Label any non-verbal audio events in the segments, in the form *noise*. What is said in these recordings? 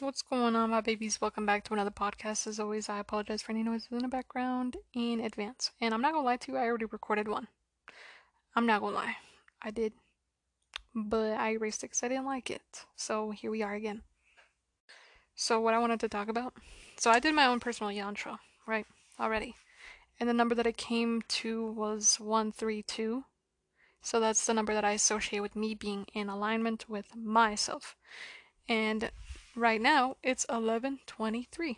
What's going on, my babies? Welcome back to another podcast. As always, I apologize for any noises in the background in advance. And I'm not gonna lie to you, I already recorded one. I'm not gonna lie. I did. But I erased it because I didn't like it. So here we are again. So, what I wanted to talk about. So, I did my own personal yantra, right? Already. And the number that I came to was 132. So, that's the number that I associate with me being in alignment with myself. And right now it's 11:23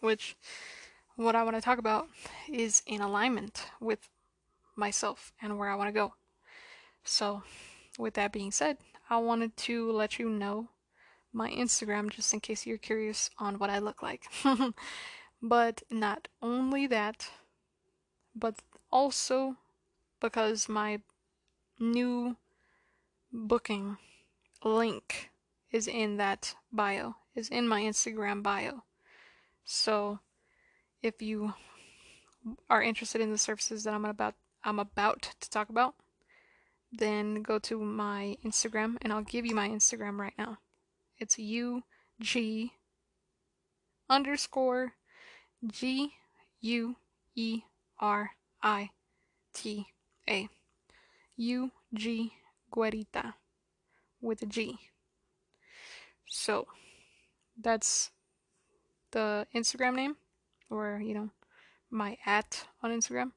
which what I want to talk about is in alignment with myself and where I want to go. So, with that being said, I wanted to let you know my Instagram just in case you're curious on what I look like. *laughs* but not only that, but also because my new booking link is in that bio, is in my Instagram bio. So if you are interested in the services that I'm about I'm about to talk about, then go to my Instagram and I'll give you my Instagram right now. It's U G underscore G U E R I T A. U G Guerita with a G. So that's the Instagram name, or you know, my at on Instagram.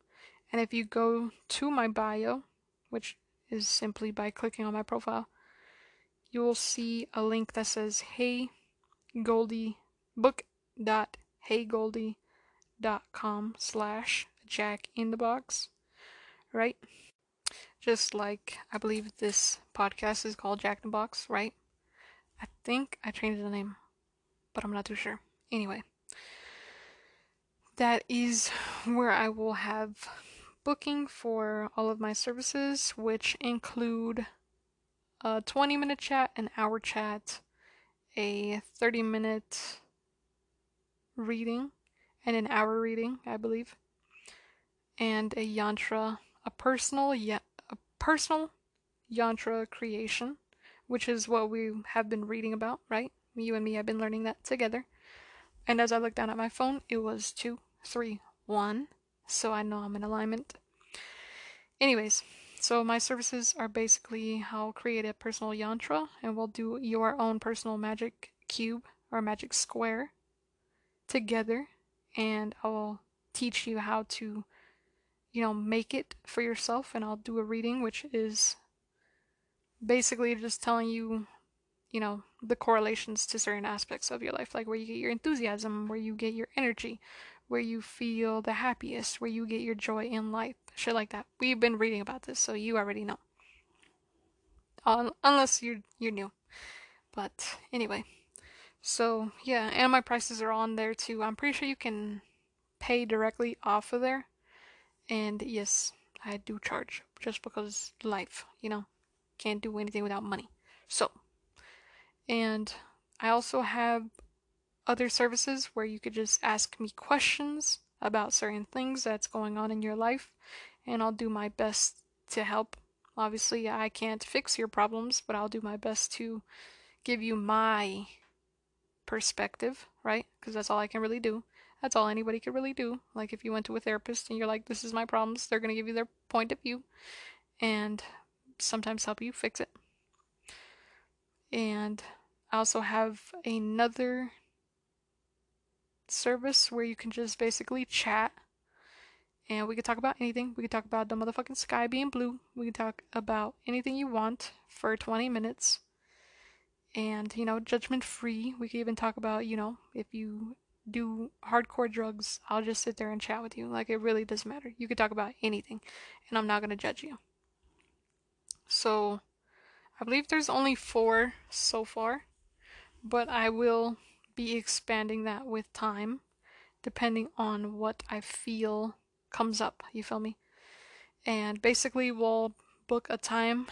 And if you go to my bio, which is simply by clicking on my profile, you will see a link that says Hey Goldie book dot com slash Jack in the Box. Right? Just like I believe this podcast is called Jack in the Box, right? I think I changed the name, but I'm not too sure. Anyway, that is where I will have booking for all of my services, which include a 20 minute chat, an hour chat, a 30 minute reading, and an hour reading, I believe, and a yantra, a personal, yeah, a personal yantra creation which is what we have been reading about, right? You and me have been learning that together. And as I looked down at my phone, it was two, three, one. So I know I'm in alignment. Anyways, so my services are basically how create a personal yantra, and we'll do your own personal magic cube or magic square together, and I'll teach you how to, you know, make it for yourself, and I'll do a reading, which is basically just telling you, you know, the correlations to certain aspects of your life, like where you get your enthusiasm, where you get your energy, where you feel the happiest, where you get your joy in life, shit like that. We've been reading about this, so you already know. Um, unless you're you're new, but anyway. So yeah, and my prices are on there too. I'm pretty sure you can pay directly off of there. And yes, I do charge just because life, you know can't do anything without money. So, and I also have other services where you could just ask me questions about certain things that's going on in your life, and I'll do my best to help. Obviously, I can't fix your problems, but I'll do my best to give you my perspective, right? Because that's all I can really do. That's all anybody could really do. Like if you went to a therapist and you're like, this is my problems, they're going to give you their point of view. And sometimes help you fix it. And I also have another service where you can just basically chat and we could talk about anything. We could talk about the motherfucking sky being blue. We could talk about anything you want for 20 minutes. And, you know, judgment free. We could even talk about, you know, if you do hardcore drugs, I'll just sit there and chat with you. Like, it really doesn't matter. You could talk about anything, and I'm not going to judge you. So I believe there's only four so far, but I will be expanding that with time depending on what I feel comes up. You feel me? And basically, we'll book a time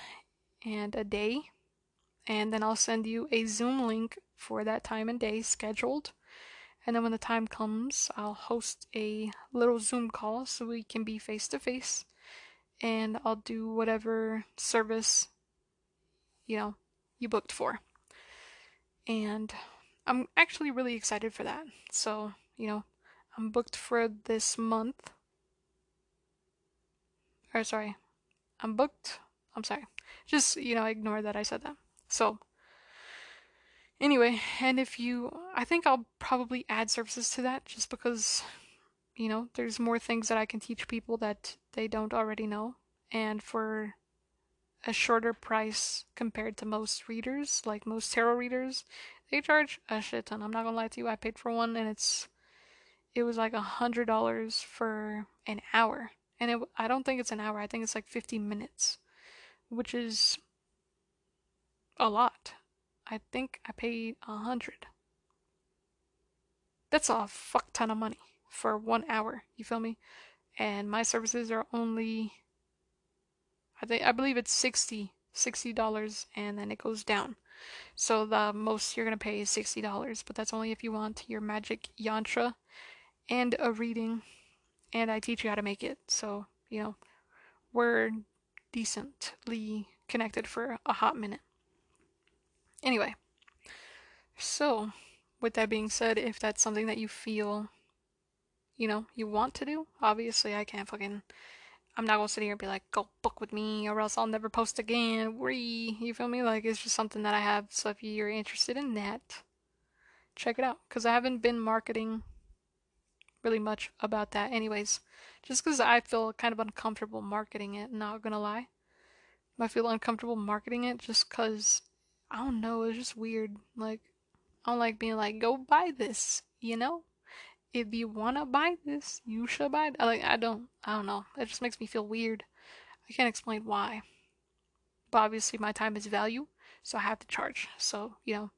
and a day, and then I'll send you a Zoom link for that time and day scheduled. And then when the time comes, I'll host a little Zoom call so we can be face to face and I'll do whatever service you know you booked for. And I'm actually really excited for that. So, you know, I'm booked for this month. Or, sorry, I'm booked. I'm sorry. Just, you know, ignore that I said that. So, anyway, and if you, I think I'll probably add services to that just because, you know, there's more things that I can teach people that they don't already know. And for a shorter price compared to most readers, like most tarot readers, they charge a shit ton. I'm not gonna lie to you, I paid for one and it's it was like a hundred dollars for an hour. And it I don't think it's an hour, I think it's like 50 minutes. Which is a lot. I think I paid a hundred. That's a fuck ton of money for one hour, you feel me? And my services are only I think I believe it's 60 dollars and then it goes down. So the most you're gonna pay is sixty dollars, but that's only if you want your magic yantra and a reading, and I teach you how to make it. So you know we're decently connected for a hot minute. Anyway, so with that being said, if that's something that you feel, you know, you want to do, obviously I can't fucking I'm not gonna sit here and be like, go book with me or else I'll never post again. Wee, you feel me? Like it's just something that I have. So if you're interested in that, check it out. Cause I haven't been marketing really much about that anyways. Just cause I feel kind of uncomfortable marketing it, not gonna lie. I feel uncomfortable marketing it just cause I don't know, it's just weird. Like I don't like being like, go buy this, you know? If you wanna buy this, you should buy it. Like I don't, I don't know. It just makes me feel weird. I can't explain why. But obviously, my time is value, so I have to charge. So you know,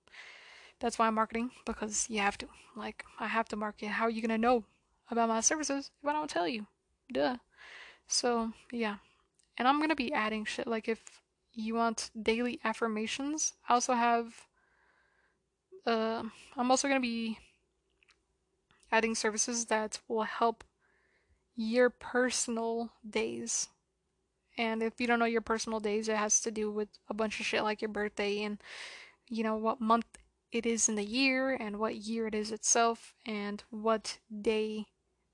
that's why I'm marketing because you have to. Like I have to market. How are you gonna know about my services if I don't tell you? Duh. So yeah, and I'm gonna be adding shit. Like if you want daily affirmations, I also have. Uh, I'm also gonna be adding services that will help your personal days. And if you don't know your personal days, it has to do with a bunch of shit like your birthday and you know what month it is in the year and what year it is itself and what day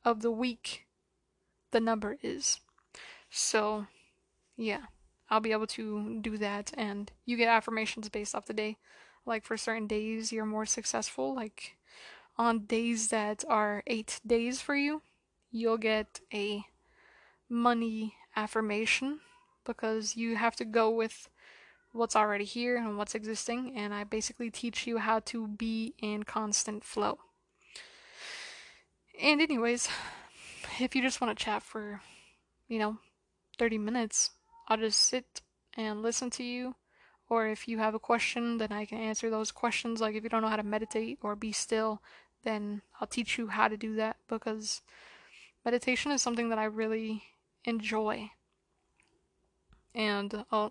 of the week the number is. So, yeah, I'll be able to do that and you get affirmations based off the day. Like for certain days you're more successful, like on days that are eight days for you, you'll get a money affirmation because you have to go with what's already here and what's existing, and I basically teach you how to be in constant flow. And, anyways, if you just want to chat for, you know, 30 minutes, I'll just sit and listen to you. Or if you have a question, then I can answer those questions. Like if you don't know how to meditate or be still, then I'll teach you how to do that because meditation is something that I really enjoy. And uh,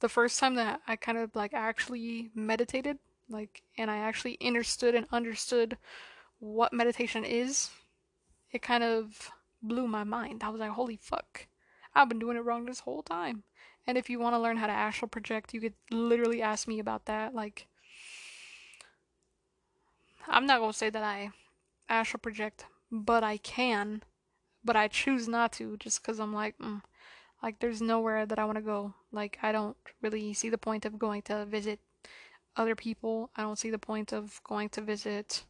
the first time that I kind of like actually meditated, like, and I actually understood and understood what meditation is, it kind of blew my mind. I was like, holy fuck, I've been doing it wrong this whole time. And if you want to learn how to astral project, you could literally ask me about that. Like, I'm not gonna say that I astral project, but I can, but I choose not to just because I'm like, mm, like there's nowhere that I want to go. Like I don't really see the point of going to visit other people. I don't see the point of going to visit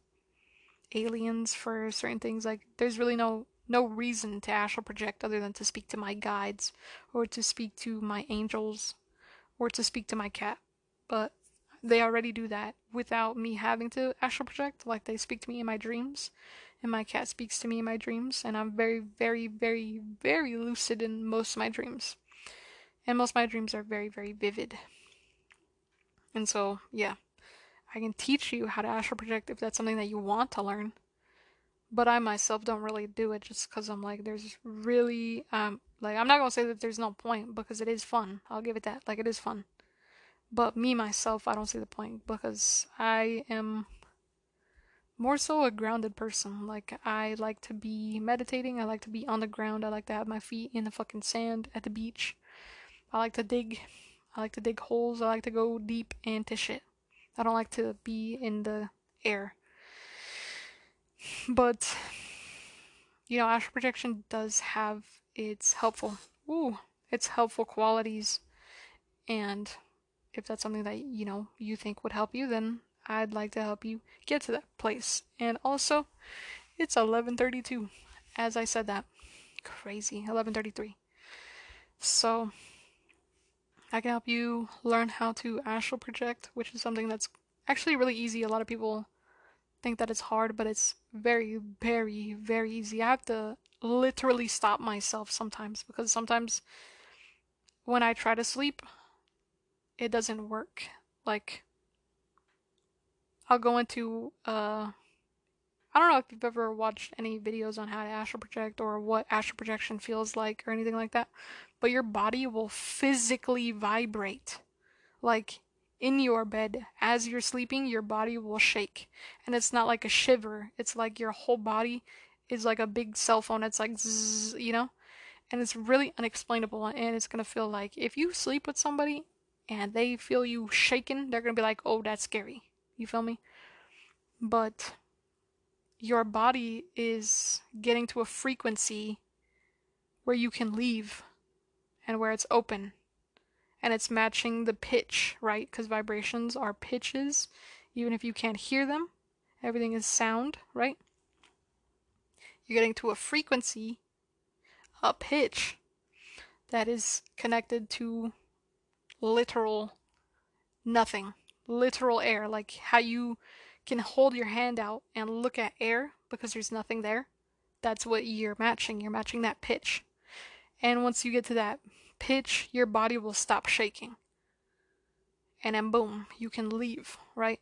aliens for certain things. Like there's really no no reason to astral project other than to speak to my guides or to speak to my angels or to speak to my cat. But they already do that without me having to astral project. Like they speak to me in my dreams, and my cat speaks to me in my dreams, and I'm very, very, very, very lucid in most of my dreams. And most of my dreams are very, very vivid. And so, yeah, I can teach you how to astral project if that's something that you want to learn. But I myself don't really do it just because I'm like, there's really, um, like, I'm not gonna say that there's no point because it is fun. I'll give it that. Like, it is fun. But me myself, I don't see the point because I am more so a grounded person. Like I like to be meditating, I like to be on the ground, I like to have my feet in the fucking sand at the beach. I like to dig. I like to dig holes, I like to go deep into shit. I don't like to be in the air. But you know, astral projection does have its helpful ooh, its helpful qualities and if that's something that you know you think would help you, then I'd like to help you get to that place. And also, it's 11:32 as I said that. Crazy. 11:33. So, I can help you learn how to astral project, which is something that's actually really easy. A lot of people think that it's hard, but it's very, very, very easy. I have to literally stop myself sometimes because sometimes when I try to sleep, it doesn't work. Like, I'll go into, uh, I don't know if you've ever watched any videos on how to astral project or what astral projection feels like or anything like that, but your body will physically vibrate. Like in your bed, as you're sleeping, your body will shake. And it's not like a shiver, it's like your whole body is like a big cell phone. It's like, zzz, you know? And it's really unexplainable. And it's gonna feel like if you sleep with somebody and they feel you shaking, they're gonna be like, oh, that's scary. You feel me? But your body is getting to a frequency where you can leave and where it's open and it's matching the pitch, right? Because vibrations are pitches, even if you can't hear them. Everything is sound, right? You're getting to a frequency, a pitch that is connected to literal nothing, literal air, like how you can hold your hand out and look at air because there's nothing there. That's what you're matching. You're matching that pitch. And once you get to that pitch, your body will stop shaking. And then boom, you can leave, right?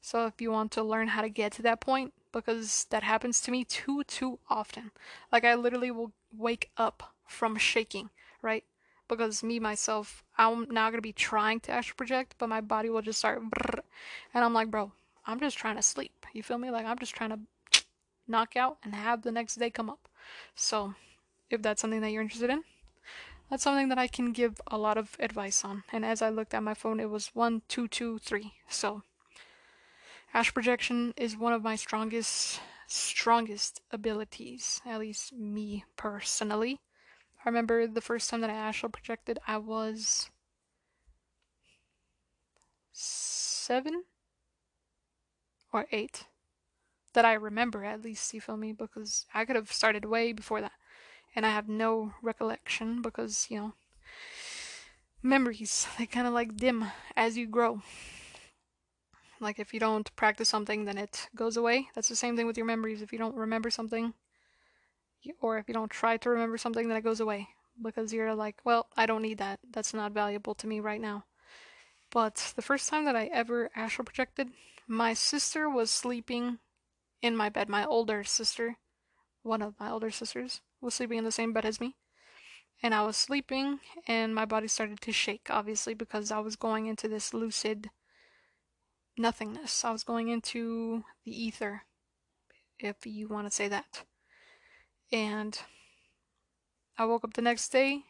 So if you want to learn how to get to that point, because that happens to me too, too often. Like I literally will wake up from shaking, right? Because me, myself, I'm not gonna be trying to astral project, but my body will just start, and I'm like, bro, I'm just trying to sleep. You feel me? Like I'm just trying to *tsk* knock out and have the next day come up. So, if that's something that you're interested in, that's something that I can give a lot of advice on. And as I looked at my phone, it was one, two, two, three. So, astral projection is one of my strongest, strongest abilities. At least me personally. I remember the first time that I astral projected, I was seven or eight that I remember at least, you feel me? Because I could have started way before that. And I have no recollection because, you know, memories, they kind of like dim as you grow. Like if you don't practice something, then it goes away. That's the same thing with your memories. If you don't remember something, or if you don't try to remember something, then it goes away. Because you're like, well, I don't need that. That's not valuable to me right now. But the first time that I ever astral projected, my sister was sleeping in my bed. My older sister, one of my older sisters, was sleeping in the same bed as me. And I was sleeping, and my body started to shake, obviously, because I was going into this lucid nothingness. I was going into the ether, if you want to say that. And I woke up the next day,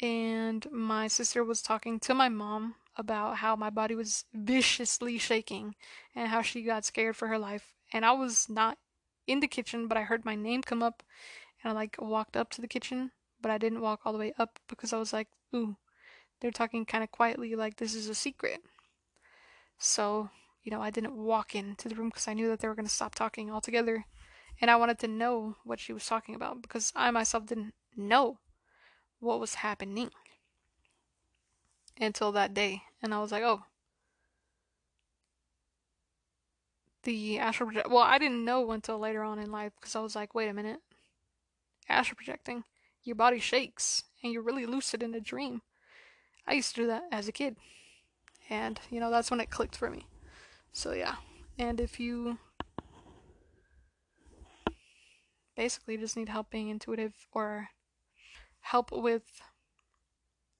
and my sister was talking to my mom about how my body was viciously shaking and how she got scared for her life. And I was not in the kitchen, but I heard my name come up and I like walked up to the kitchen, but I didn't walk all the way up because I was like, ooh, they're talking kind of quietly like this is a secret. So, you know, I didn't walk into the room because I knew that they were going to stop talking altogether. And I wanted to know what she was talking about because I myself didn't know what was happening until that day. And I was like, oh. The astral project. Well, I didn't know until later on in life because I was like, wait a minute. Astral projecting. Your body shakes and you're really lucid in a dream. I used to do that as a kid. And, you know, that's when it clicked for me. So, yeah. And if you basically just need help being intuitive or help with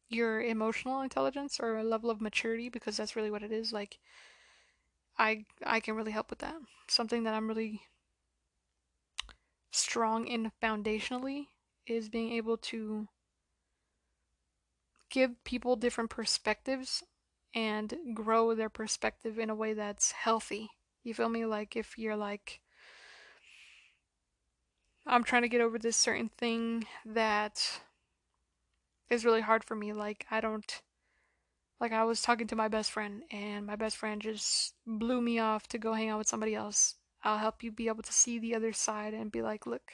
your emotional intelligence or a level of maturity because that's really what it is like i i can really help with that something that i'm really strong in foundationally is being able to give people different perspectives and grow their perspective in a way that's healthy. You feel me? Like if you're like, I'm trying to get over this certain thing that is really hard for me. Like, I don't, like, I was talking to my best friend, and my best friend just blew me off to go hang out with somebody else. I'll help you be able to see the other side and be like, look,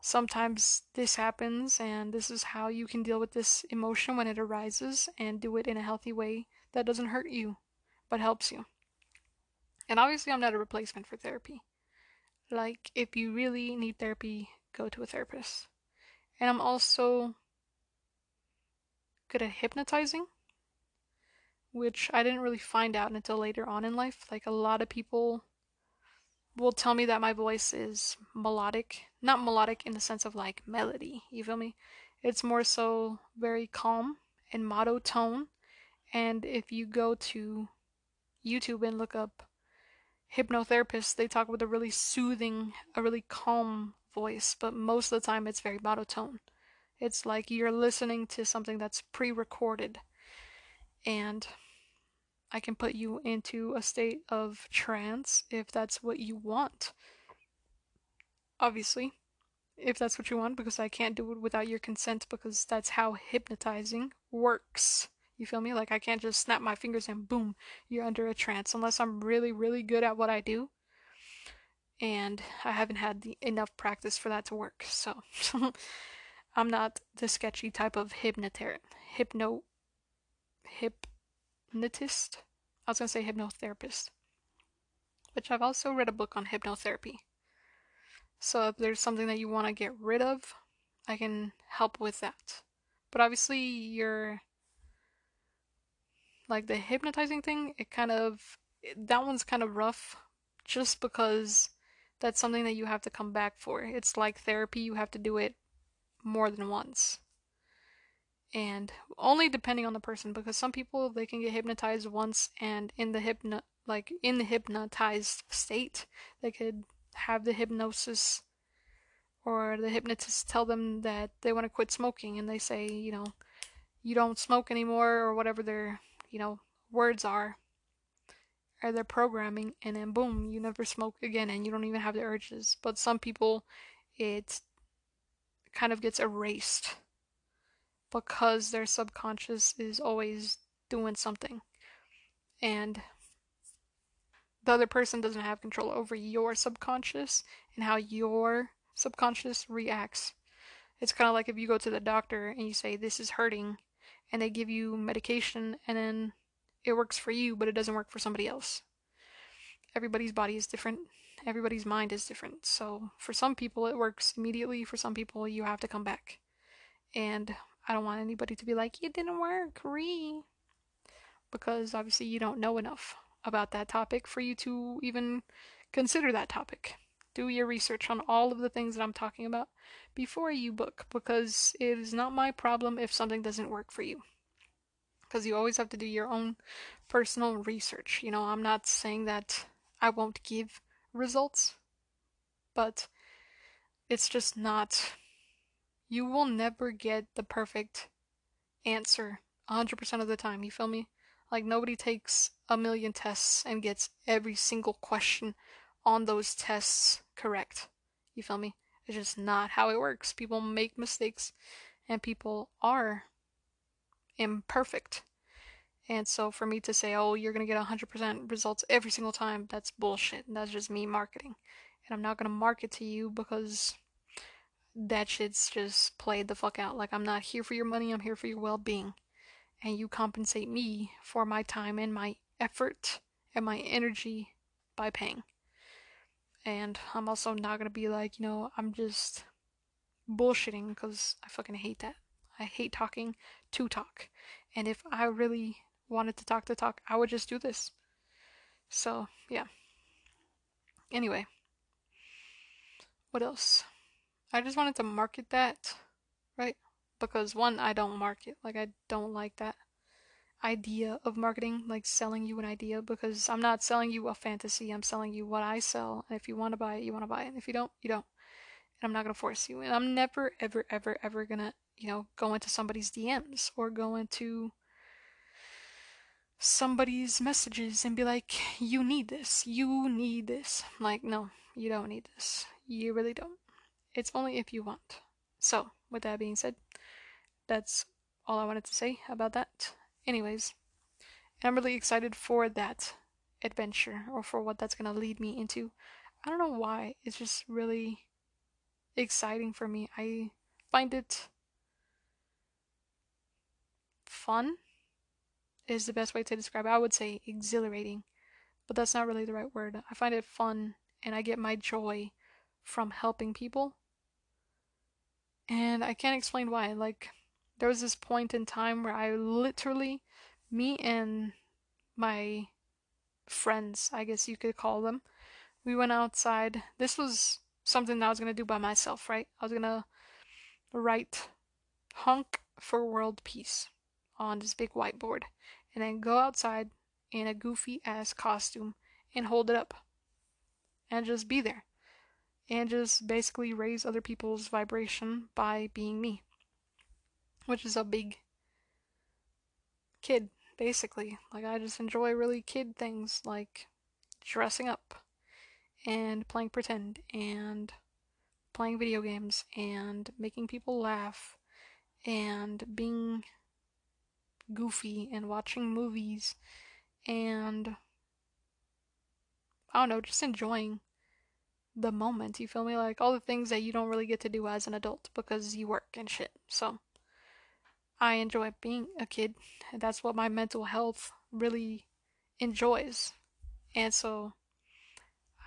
sometimes this happens, and this is how you can deal with this emotion when it arises and do it in a healthy way that doesn't hurt you but helps you. And obviously, I'm not a replacement for therapy. Like, if you really need therapy, go to a therapist. And I'm also good at hypnotizing, which I didn't really find out until later on in life. Like, a lot of people will tell me that my voice is melodic. Not melodic in the sense of like melody, you feel me? It's more so very calm and monotone. And if you go to YouTube and look up hypnotherapists, they talk with a really soothing, a really calm voice, but most of the time it's very monotone. It's like you're listening to something that's pre recorded. And I can put you into a state of trance if that's what you want. Obviously, if that's what you want, because I can't do it without your consent, because that's how hypnotizing works. You feel me? Like, I can't just snap my fingers and boom, you're under a trance, unless I'm really, really good at what I do. And I haven't had the, enough practice for that to work, so *laughs* I'm not the sketchy type of hypnoter- hypno hypnotist. I was going to say hypnotherapist. Which I've also read a book on hypnotherapy. So if there's something that you want to get rid of, I can help with that. But obviously, you're like the hypnotizing thing, it kind of that one's kind of rough just because that's something that you have to come back for. It's like therapy, you have to do it more than once and only depending on the person because some people they can get hypnotized once and in the hypno like in the hypnotized state they could have the hypnosis or the hypnotist tell them that they want to quit smoking and they say you know you don't smoke anymore or whatever their you know words are or their programming and then boom you never smoke again and you don't even have the urges but some people it kind of gets erased because their subconscious is always doing something. And the other person doesn't have control over your subconscious and how your subconscious reacts. It's kind of like if you go to the doctor and you say, This is hurting, and they give you medication, and then it works for you, but it doesn't work for somebody else. Everybody's body is different, everybody's mind is different. So, for some people, it works immediately, for some people, you have to come back. And I don't want anybody to be like, it didn't work, re. Because obviously you don't know enough about that topic for you to even consider that topic. Do your research on all of the things that I'm talking about before you book, because it is not my problem if something doesn't work for you. Because you always have to do your own personal research. You know, I'm not saying that I won't give results, but it's just not you will never get the perfect answer 100% of the time. You feel me? Like, nobody takes a million tests and gets every single question on those tests correct. You feel me? It's just not how it works. People make mistakes and people are imperfect. And so for me to say, oh, you're going to get 100% results every single time, that's bullshit. That's just me marketing. And I'm not going to market to you because that shit's just played the fuck out. Like, I'm not here for your money, I'm here for your well being. And you compensate me for my time and my effort and my energy by paying. And I'm also not gonna be like, you know, I'm just bullshitting because I fucking hate that. I hate talking to talk. And if I really wanted to talk to talk, I would just do this. So, yeah. Anyway. What else? I just wanted to market that, right? Because one, I don't market. Like, I don't like that idea of marketing, like selling you an idea, because I'm not selling you a fantasy. I'm selling you what I sell. And if you want to buy it, you want to buy it. And if you don't, you don't. And I'm not going to force you. And I'm never, ever, ever, ever going to, you know, go into somebody's DMs or go into somebody's messages and be like, you need this, you need this. I'm like, no, you don't need this. You really don't. It's only if you want. So, with that being said, that's all I wanted to say about that. Anyways, I'm really excited for that adventure or for what that's going to lead me into. I don't know why. It's just really exciting for me. I find it fun is the best way to describe it. I would say exhilarating, but that's not really the right word. I find it fun and I get my joy from helping people. And I can't explain why. Like, there was this point in time where I literally, me and my friends, I guess you could call them, we went outside. This was something that I was going to do by myself, right? I was going to write honk for world peace on this big whiteboard and then go outside in a goofy ass costume and hold it up and just be there and just basically raise other people's vibration by being me which is a big kid basically like i just enjoy really kid things like dressing up and playing pretend and playing video games and making people laugh and being goofy and watching movies and I don't know, just enjoying the moment. You feel me? Like all the things that you don't really get to do as an adult because you work and shit. So I enjoy being a kid. That's what my mental health really enjoys. And so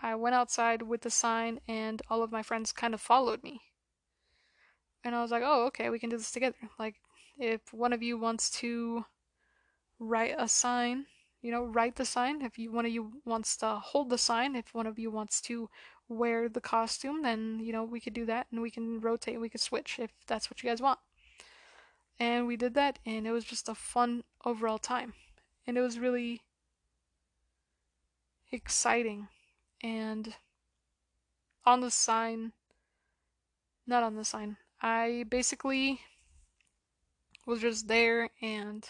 I went outside with the sign and all of my friends kind of followed me. And I was like, "Oh, okay, we can do this together." Like if one of you wants to write a sign, you know, write the sign. If you one of you wants to hold the sign, if one of you wants to wear the costume, then you know we could do that, and we can rotate, we could switch if that's what you guys want. And we did that, and it was just a fun overall time, and it was really exciting. And on the sign, not on the sign, I basically was just there and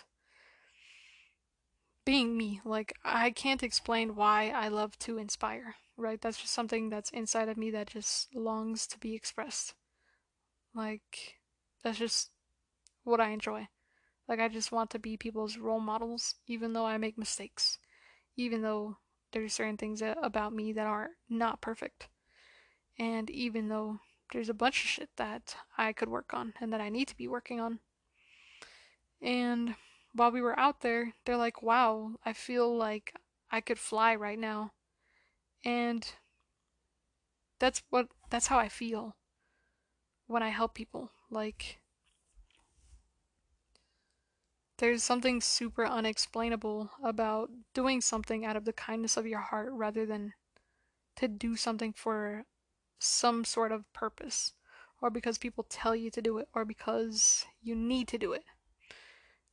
being me. Like, I can't explain why I love to inspire, right? That's just something that's inside of me that just longs to be expressed. Like, that's just what I enjoy. Like, I just want to be people's role models, even though I make mistakes, even though there's certain things about me that are not perfect. And even though there's a bunch of shit that I could work on and that I need to be working on. And while we were out there, they're like, wow, I feel like I could fly right now. And that's what that's how I feel when I help people. Like there's something super unexplainable about doing something out of the kindness of your heart rather than to do something for some sort of purpose or because people tell you to do it or because you need to do it.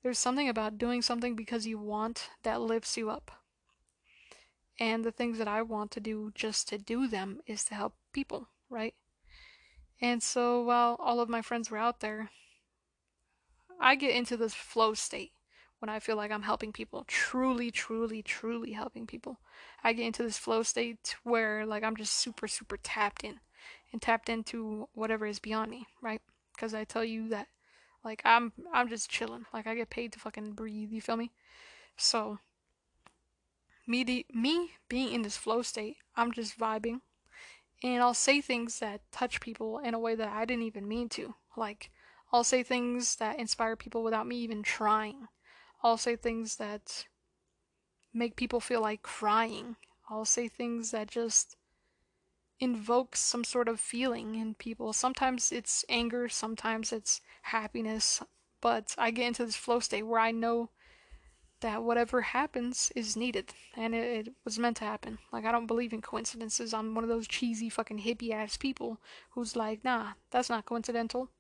There's something about doing something because you want that lifts you up. And the things that I want to do just to do them is to help people, right? And so while all of my friends were out there, I get into this flow state when I feel like I'm helping people, truly, truly, truly helping people. I get into this flow state where like I'm just super, super tapped in and tapped into whatever is beyond me, right? Because I tell you that like I'm I'm just chilling. Like I get paid to fucking breathe, you feel me? So me de- me being in this flow state, I'm just vibing. And I'll say things that touch people in a way that I didn't even mean to. Like I'll say things that inspire people without me even trying. I'll say things that make people feel like crying. I'll say things that just invokes some sort of feeling in people. Sometimes it's anger, sometimes it's happiness, but I get into this flow state where I know that whatever happens is needed and it, it, was meant to happen. Like, I don't believe in coincidences. I'm one of those cheesy fucking hippie ass people who's like, nah, that's not coincidental.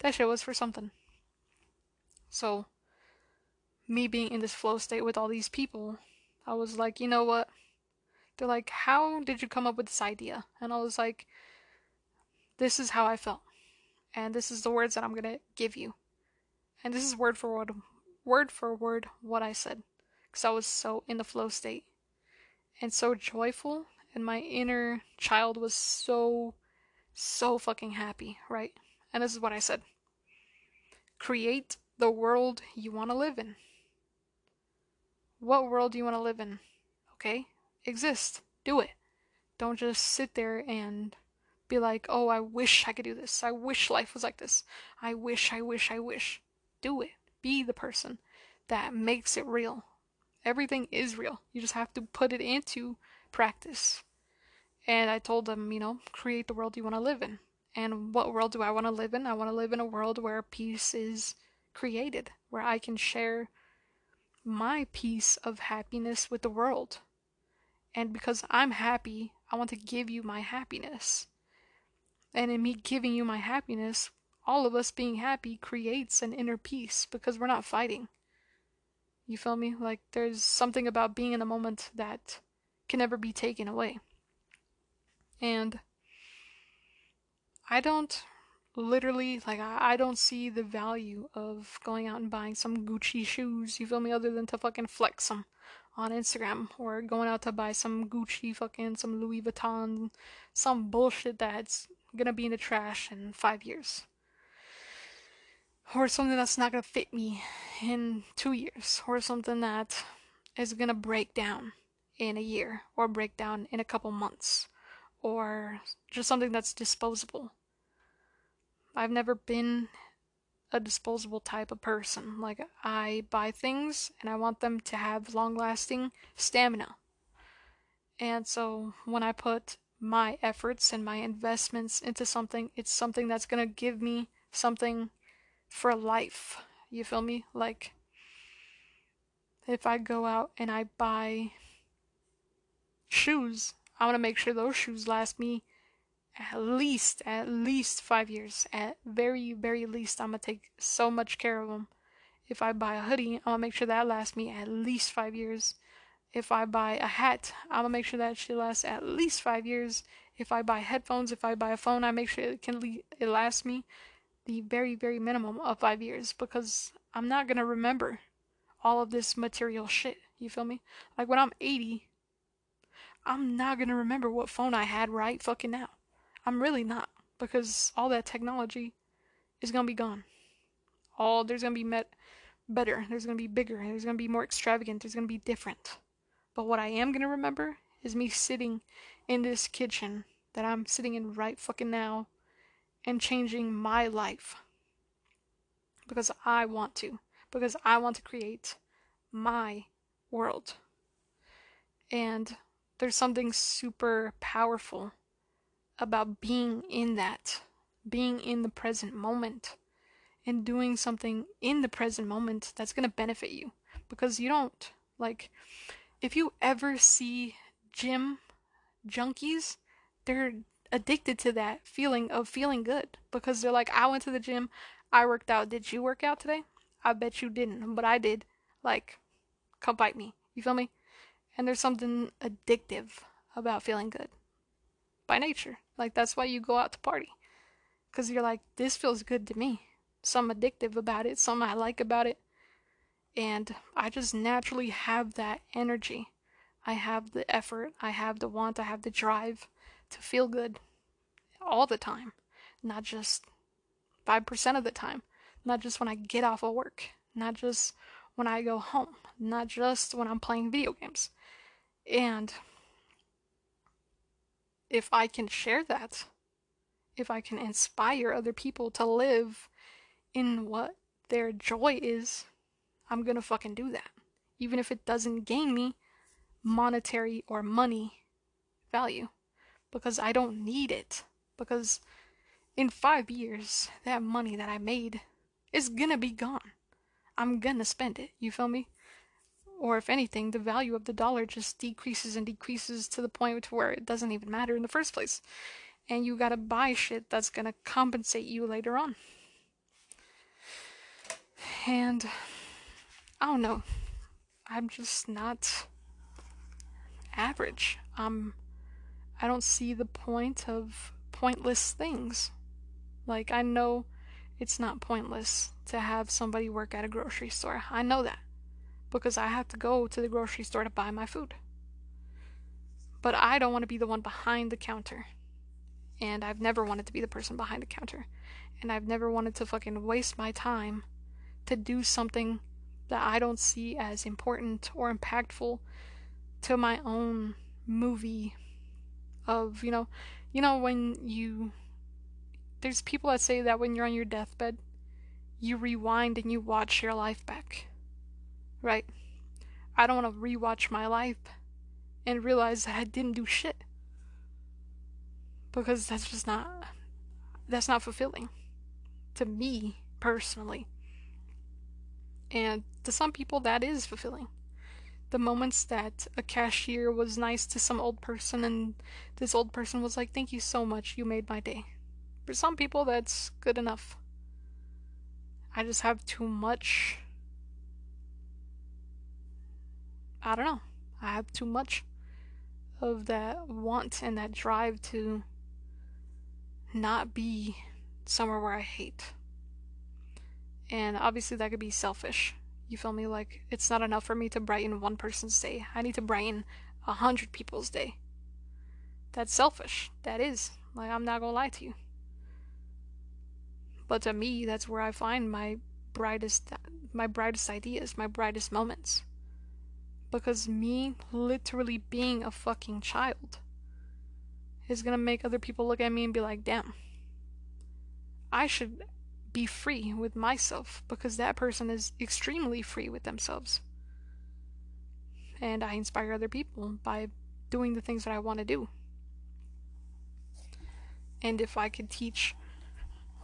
That shit was for something. So, me being in this flow state with all these people, I was like, you know what? They're like, How did you come up with this idea? And I was like, This is how I felt. And this is the words that I'm going to give you. And this is word for word, word for word what I said. because I was so in the flow state and so joyful, and my inner child was so, so fucking happy, right? And this is what I said create the world you want to live in. What world do you want to live in? Okay? Exist. Do it. Don't just sit there and be like, oh, I wish I could do this. I wish life was like this. I wish, I wish, I wish. Do it. Be the person that makes it real. Everything is real. You just have to put it into practice. And I told them, you know, create the world you want to live in. And what world do I want to live in? I want to live in a world where peace is created, where I can share my piece of happiness with the world. And because I'm happy, I want to give you my happiness. And in me giving you my happiness, all of us being happy creates an inner peace because we're not fighting. You feel me? Like there's something about being in a moment that can never be taken away. And I don't literally like I, don't see the value of going out and buying some Gucci shoes, you feel me, other than to fucking flex them on Instagram or going out to buy some Gucci fucking some Louis Vuitton some bullshit that's gonna be in the trash in five years. Or something that's not gonna fit me in two years. Or something that is gonna break down in a year or break down in a couple months. Or just something that's disposable. I've never been a disposable type of person. Like, I buy things and I want them to have long lasting stamina. And so, when I put my efforts and my investments into something, it's something that's gonna give me something for life. You feel me? Like, if I go out and I buy shoes, I want to make sure those shoes last me at least at least five years. At very very least i'm gonna take so much care of them if i buy a hoodie i'm gonna make sure that lasts me at least five years. If i buy a hat i'm gonna make sure that she lasts at least five years. If i buy headphones if i buy a phone i make sure it can le- it lasts me the very very minimum of five years because i'm not gonna remember all of this material shit. You feel me? Like when i'm 80 i'm not gonna remember what phone i had right fucking now I'm really not because all that technology is gonna be gone. All there's gonna be met better. There's gonna be bigger. There's gonna be more extravagant. There's gonna be different. But what I am gonna remember is me sitting in this kitchen that I'm sitting in right fucking now and changing my life because I want to. Because I want to create my world. And there's something super powerful about being in that, being in the present moment, and doing something in the present moment that's going to benefit you. Because you don't, like, if you ever see gym junkies, they're addicted to that feeling of feeling good. Because they're like, I went to the gym, I worked out. Did you work out today? I bet you didn't, but I did. Like, come bite me. You feel me? And there's something addictive about feeling good by nature. Like that's why you go out to party. Cuz you're like this feels good to me. Some addictive about it, some I like about it. And I just naturally have that energy. I have the effort, I have the want, I have the drive to feel good all the time, not just 5% of the time, not just when I get off of work, not just when I go home, not just when I'm playing video games. And if I can share that, if I can inspire other people to live in what their joy is, I'm gonna fucking do that. Even if it doesn't gain me monetary or money value. Because I don't need it. Because in five years, that money that I made is gonna be gone. I'm gonna spend it. You feel me? Or if anything, the value of the dollar just decreases and decreases to the point where it doesn't even matter in the first place. And you gotta buy shit that's gonna compensate you later on. And I don't know. I'm just not average. Um I don't see the point of pointless things. Like I know it's not pointless to have somebody work at a grocery store. I know that because I have to go to the grocery store to buy my food. But I don't want to be the one behind the counter. And I've never wanted to be the person behind the counter. And I've never wanted to fucking waste my time to do something that I don't see as important or impactful to my own movie of, you know, you know when you there's people that say that when you're on your deathbed, you rewind and you watch your life back. Right? I don't want to rewatch my life and realize that I didn't do shit. Because that's just not that's not fulfilling to me personally. And to some people that is fulfilling. The moments that a cashier was nice to some old person and this old person was like, "Thank you so much. You made my day." For some people that's good enough. I just have too much I don't know. I have too much of that want and that drive to not be somewhere where I hate. And obviously, that could be selfish. You feel me? Like, it's not enough for me to brighten one person's day. I need to brighten a hundred people's day. That's selfish. That is. Like, I'm not gonna lie to you. But to me, that's where I find my brightest, my brightest ideas, my brightest moments because me literally being a fucking child is gonna make other people look at me and be like, damn, I should be free with myself because that person is extremely free with themselves. And I inspire other people by doing the things that I want to do. And if I could teach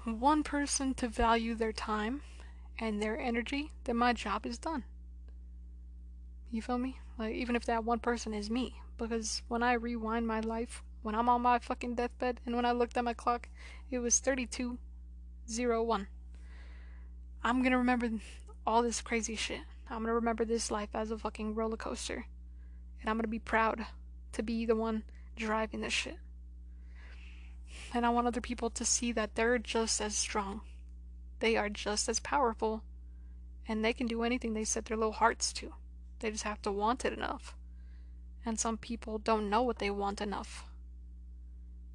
one person to value their time and their energy, then my job is done. You feel me? Like, even if that one person is me. Because when I rewind my life, when I'm on my fucking deathbed, and when I looked at my clock, it was 3201. I'm gonna remember all this crazy shit. I'm gonna remember this life as a fucking roller coaster. And I'm gonna be proud to be the one driving this shit. And I want other people to see that they're just as strong. They are just as powerful. And they can do anything they set their little hearts to. They just have to want it enough. And some people don't know what they want enough.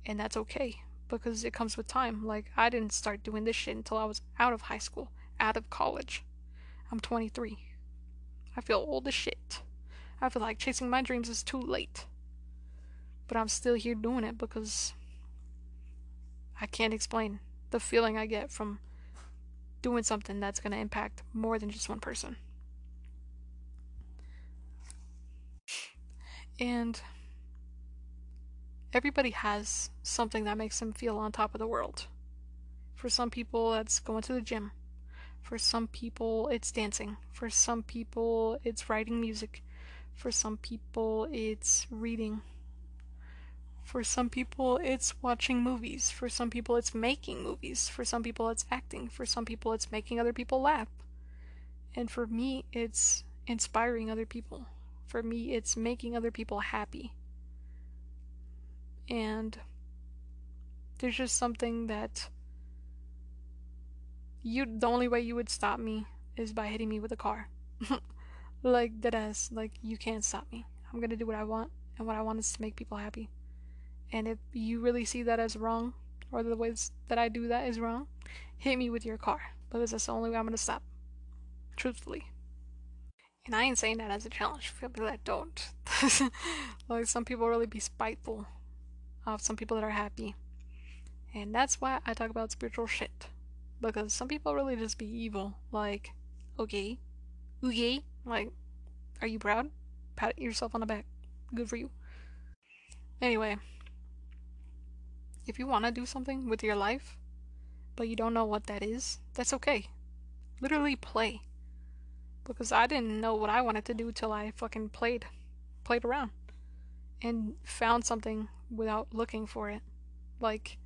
And that's okay because it comes with time. Like, I didn't start doing this shit until I was out of high school, out of college. I'm 23. I feel old as shit. I feel like chasing my dreams is too late. But I'm still here doing it because I can't explain the feeling I get from doing something that's going to impact more than just one person. And everybody has something that makes them feel on top of the world. For some people, that's going to the gym. For some people, it's dancing. For some people, it's writing music. For some people, it's reading. For some people, it's watching movies. For some people, it's making movies. For some people, it's acting. For some people, it's making other people laugh. And for me, it's inspiring other people for me, it's making other people happy. And there's just something that you the only way you would stop me is by hitting me with a car. *laughs* like dead ass, like you can't stop me. I'm gonna do what I want, and what I want is to make people happy. And if you really see that as wrong, or the ways that I do that is wrong, hit me with your car because that's the only way I'm gonna stop. Truthfully. And I ain't saying that as a challenge for people that don't. *laughs* like some people really be spiteful of some people that are happy. And that's why I talk about spiritual shit. Because some people really just be evil. Like, okay. Okay? Like, are you proud? Pat yourself on the back. Good for you. Anyway, if you want to do something with your life, but you don't know what that is, that's okay. Literally play because I didn't know what I wanted to do till I fucking played played around and found something without looking for it. Like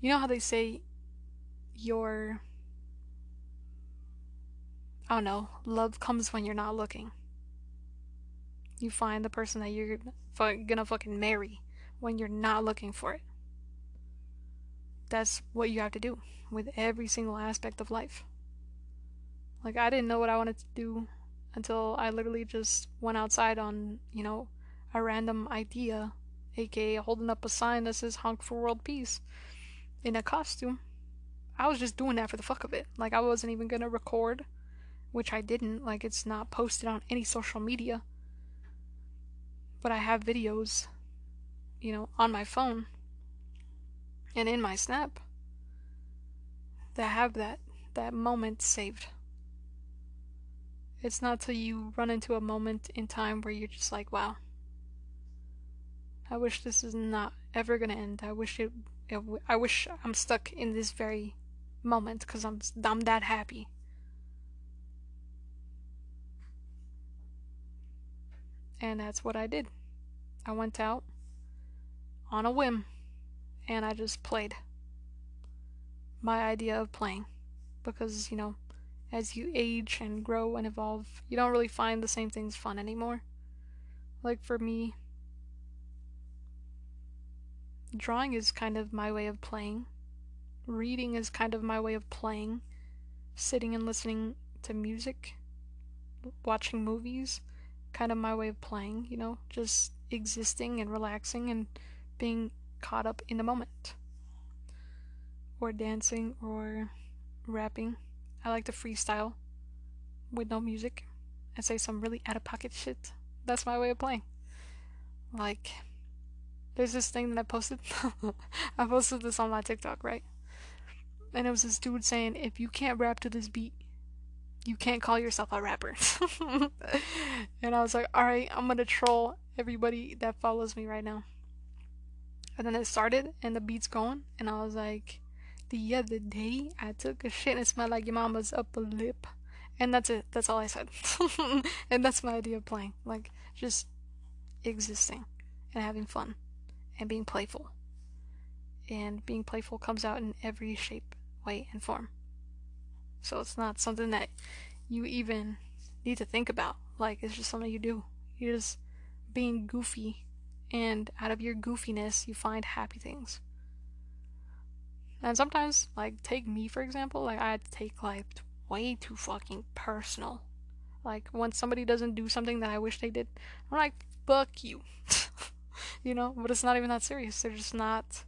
you know how they say your I don't know, love comes when you're not looking. You find the person that you're gonna fucking marry when you're not looking for it. That's what you have to do with every single aspect of life. Like I didn't know what I wanted to do until I literally just went outside on, you know, a random idea, aka holding up a sign that says honk for world peace in a costume. I was just doing that for the fuck of it. Like, I wasn't even gonna record, which I didn't. Like, it's not posted on any social media. But I have videos, you know, on my phone and in my snap that have that that moment saved. It's not till you run into a moment in time where you're just like, wow, I wish this is not ever gonna end. I wish it, it I wish I'm stuck in this very moment because I'm I'm that happy. And that's what I did. I went out on a whim and I just played my idea of playing because, you know, as you age and grow and evolve, you don't really find the same things fun anymore. Like for me, drawing is kind of my way of playing. Reading is kind of my way of playing. Sitting and listening to music, watching movies, kind of my way of playing, you know, just existing and relaxing and being caught up in the moment. Or dancing or rapping. I like to freestyle with no music and say some really out of pocket shit. That's my way of playing. Like, there's this thing that I posted. *laughs* I posted this on my TikTok, right? And it was this dude saying, if you can't rap to this beat, you can't call yourself a rapper. *laughs* and I was like, alright, I'm gonna troll everybody that follows me right now. And then it started and the beat's going, and I was like, the other day I took a shit and it smelled like your mama's upper lip. And that's it. That's all I said. *laughs* and that's my idea of playing. Like, just existing and having fun and being playful. And being playful comes out in every shape, way, and form. So it's not something that you even need to think about. Like, it's just something you do. You're just being goofy, and out of your goofiness, you find happy things. And sometimes, like, take me for example, like, I take life way too fucking personal. Like, when somebody doesn't do something that I wish they did, I'm like, fuck you. *laughs* you know? But it's not even that serious. They're just not.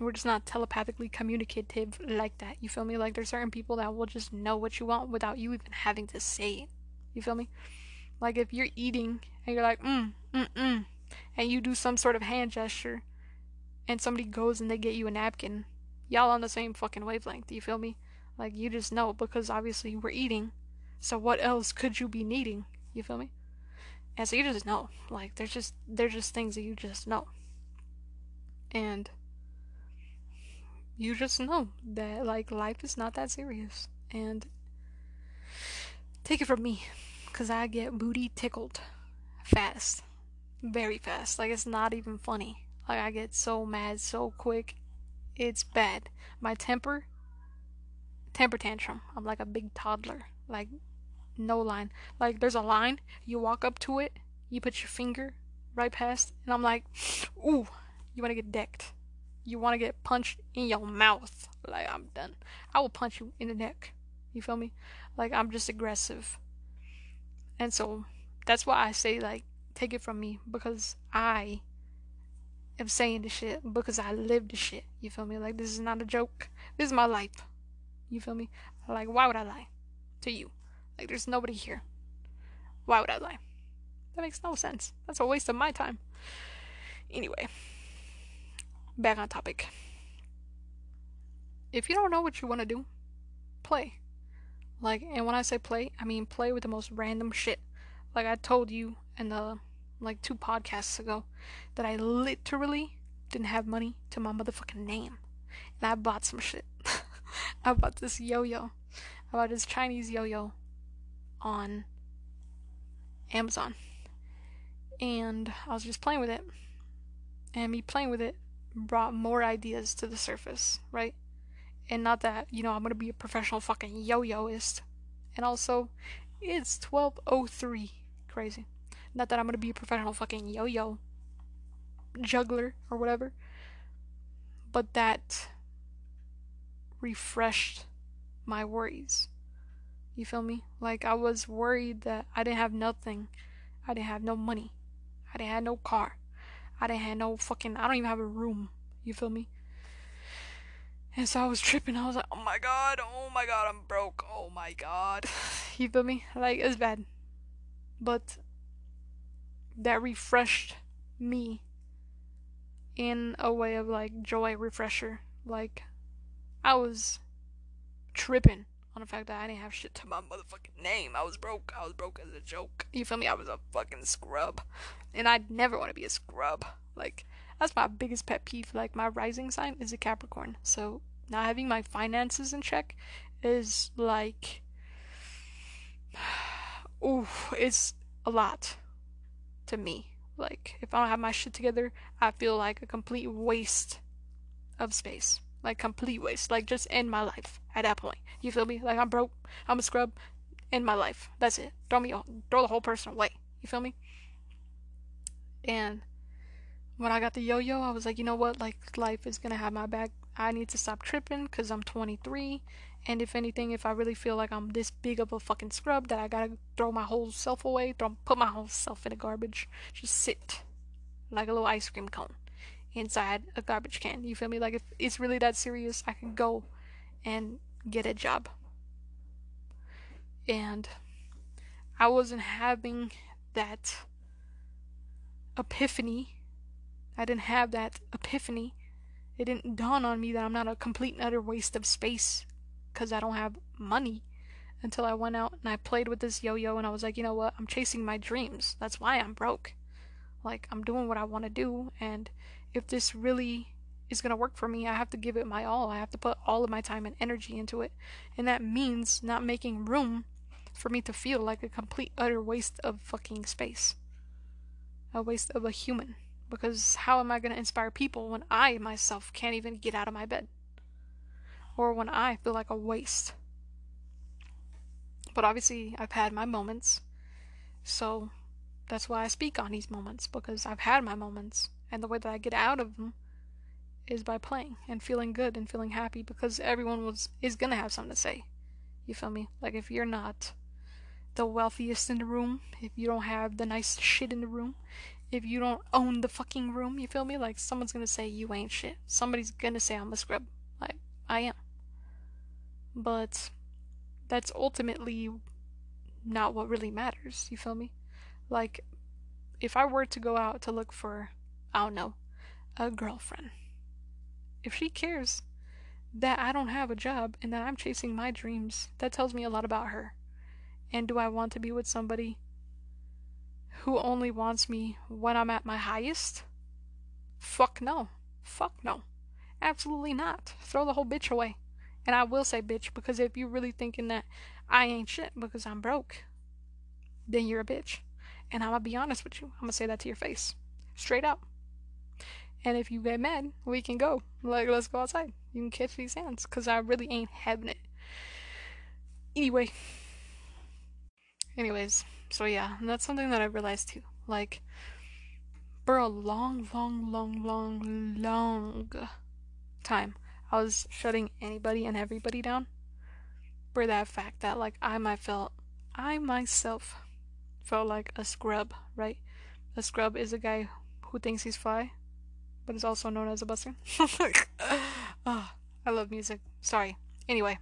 We're just not telepathically communicative like that. You feel me? Like, there's certain people that will just know what you want without you even having to say it. You feel me? Like, if you're eating and you're like, mm, mm, mm, and you do some sort of hand gesture and somebody goes and they get you a napkin, y'all on the same fucking wavelength. You feel me? Like you just know because obviously we're eating. So what else could you be needing? You feel me? And so you just know. Like there's just there's just things that you just know. And you just know that like life is not that serious. And take it from me cuz I get booty tickled fast. Very fast. Like it's not even funny. Like I get so mad so quick. It's bad. My temper temper tantrum. I'm like a big toddler. Like no line. Like there's a line, you walk up to it, you put your finger right past, and I'm like, ooh, you wanna get decked. You wanna get punched in your mouth. Like I'm done. I will punch you in the neck. You feel me? Like I'm just aggressive. And so that's why I say like take it from me because I am saying the shit because I live the shit. You feel me? Like this is not a joke. This is my life. You feel me? Like why would I lie to you? Like there's nobody here. Why would I lie? That makes no sense. That's a waste of my time. Anyway, back on topic. If you don't know what you want to do, play. Like, and when I say play, I mean play with the most random shit. Like I told you in the like two podcasts ago that I literally didn't have money to my motherfucking name. And I bought some shit. *laughs* I bought this yo yo. I bought this Chinese yo yo on Amazon. And I was just playing with it. And me playing with it brought more ideas to the surface, right? And not that, you know, I'm gonna be a professional fucking yo yoist. And also, it's 1203. Crazy. Not that I'm gonna be a professional fucking yo yo juggler or whatever, but that refreshed my worries. You feel me? Like I was worried that I didn't have nothing. I didn't have no money. I didn't have no car. I didn't have no fucking I don't even have a room. You feel me? And so I was tripping. I was like, oh my god, oh my god, I'm broke. Oh my god. *sighs* You feel me? Like, it's bad. But that refreshed me in a way of like joy refresher. Like, I was tripping on the fact that I didn't have shit to my motherfucking name. I was broke. I was broke as a joke. You feel me? I was a fucking scrub. And I'd never want to be a scrub. Like, that's my biggest pet peeve. Like, my rising sign is a Capricorn. So, not having my finances in check is like. *sighs* Ooh, it's a lot to me. Like, if I don't have my shit together, I feel like a complete waste of space. Like, complete waste. Like, just end my life at that point. You feel me? Like, I'm broke, I'm a scrub, end my life. That's it. Throw me, throw the whole person away. You feel me? And when I got the yo yo, I was like, you know what? Like, life is gonna have my back. I need to stop tripping because I'm 23. And if anything, if I really feel like I'm this big of a fucking scrub that I gotta throw my whole self away, throw, put my whole self in the garbage, just sit like a little ice cream cone inside a garbage can. You feel me? Like if it's really that serious, I can go and get a job. And I wasn't having that epiphany. I didn't have that epiphany. It didn't dawn on me that I'm not a complete and utter waste of space because I don't have money until I went out and I played with this yo yo and I was like, you know what? I'm chasing my dreams. That's why I'm broke. Like, I'm doing what I want to do, and if this really is going to work for me, I have to give it my all. I have to put all of my time and energy into it. And that means not making room for me to feel like a complete, utter waste of fucking space. A waste of a human. Because how am I going to inspire people when I myself can't even get out of my bed? Or when I feel like a waste? But obviously, I've had my moments. So that's why I speak on these moments, because I've had my moments. And the way that I get out of them is by playing and feeling good and feeling happy because everyone was is gonna have something to say. You feel me? Like if you're not the wealthiest in the room, if you don't have the nice shit in the room, if you don't own the fucking room, you feel me? Like someone's gonna say you ain't shit. Somebody's gonna say I'm a scrub. Like I am. But that's ultimately not what really matters, you feel me? Like if I were to go out to look for I don't know, a girlfriend if she cares that I don't have a job and that I'm chasing my dreams, that tells me a lot about her. And do I want to be with somebody who only wants me when I'm at my highest? Fuck no. Fuck no. Absolutely not. Throw the whole bitch away. And I will say bitch because if you're really thinking that I ain't shit because I'm broke, then you're a bitch. And I'm gonna be honest with you. I'm gonna say that to your face. Straight up. And if you get mad, we can go. Like, let's go outside. You can catch these hands, because I really ain't having it. Anyway. Anyways, so yeah, that's something that I realized too. Like, for a long, long, long, long, long time, I was shutting anybody and everybody down for that fact that, like, I felt, I myself felt like a scrub, right? A scrub is a guy who thinks he's fly, but is also known as a buster. *laughs* oh, I love music. Sorry. Anyway.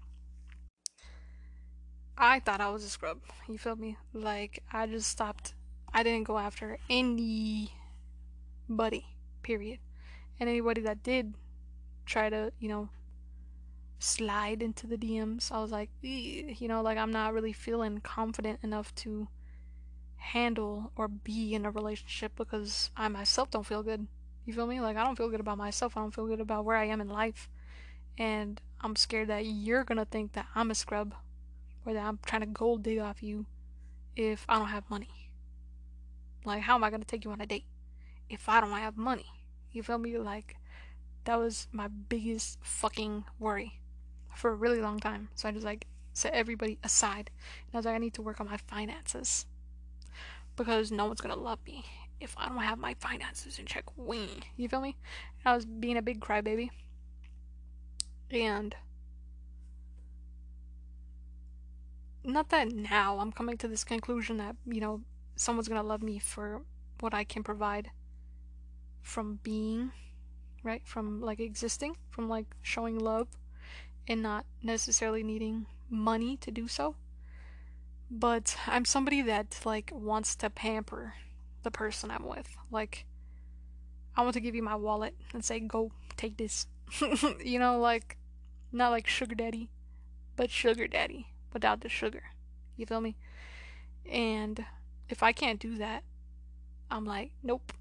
I thought I was a scrub. You feel me? Like, I just stopped. I didn't go after anybody. Period. And anybody that did try to, you know, slide into the DMs, I was like, you know, like I'm not really feeling confident enough to handle or be in a relationship because I myself don't feel good. You feel me? Like I don't feel good about myself. I don't feel good about where I am in life. And I'm scared that you're gonna think that I'm a scrub or that I'm trying to gold dig off you if I don't have money. Like how am I gonna take you on a date if I don't have money? You feel me? Like that was my biggest fucking worry for a really long time. So I just like set everybody aside. And I was like, I need to work on my finances. Because no one's gonna love me if I don't have my finances in check. Wing. You feel me? I was being a big crybaby. And not that now I'm coming to this conclusion that, you know, someone's gonna love me for what I can provide from being, right? From like existing, from like showing love and not necessarily needing money to do so. But I'm somebody that like wants to pamper the person I'm with. Like I want to give you my wallet and say go take this. *laughs* you know, like not like sugar daddy, but sugar daddy without the sugar. You feel me? And if I can't do that, I'm like, nope,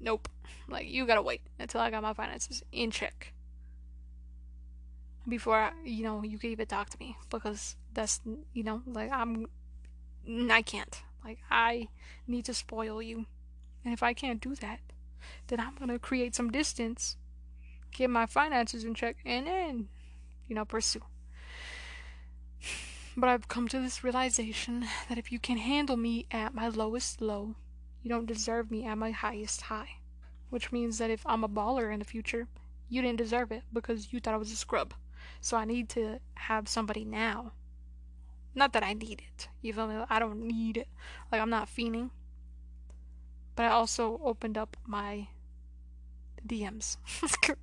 nope. Like, you gotta wait until I got my finances in check before, you know, you can even talk to me because that's, you know, like, I'm, I can't. Like, I need to spoil you. And if I can't do that, then I'm gonna create some distance, get my finances in check, and then, you know, pursue. But I've come to this realization that if you can handle me at my lowest low, you don't deserve me at my highest high. Which means that if I'm a baller in the future, you didn't deserve it because you thought I was a scrub. So I need to have somebody now. Not that I need it. You feel me? I don't need it. Like I'm not fiending. But I also opened up my DMs. *laughs*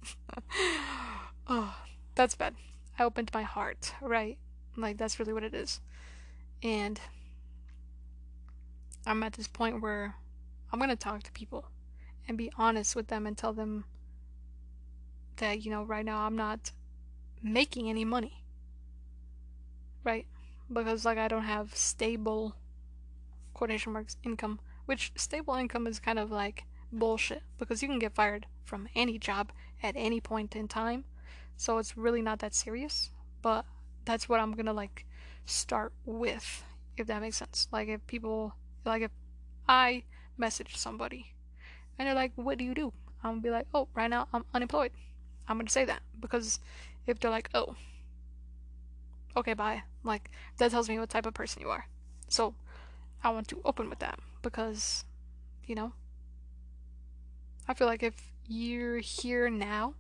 oh, that's bad. I opened my heart, right? Like that's really what it is. And I'm at this point where I'm going to talk to people and be honest with them and tell them that, you know, right now I'm not making any money. Right? Because like I don't have stable quotation marks income, which stable income is kind of like bullshit because you can get fired from any job at any point in time. So it's really not that serious, but that's what I'm gonna like start with, if that makes sense. Like if people like if I message somebody and they're like, What do you do? I'm gonna be like, Oh, right now I'm unemployed. I'm gonna say that because if they're like, Oh, okay, bye. Like that tells me what type of person you are. So I want to open with that because, you know, I feel like if you're here now,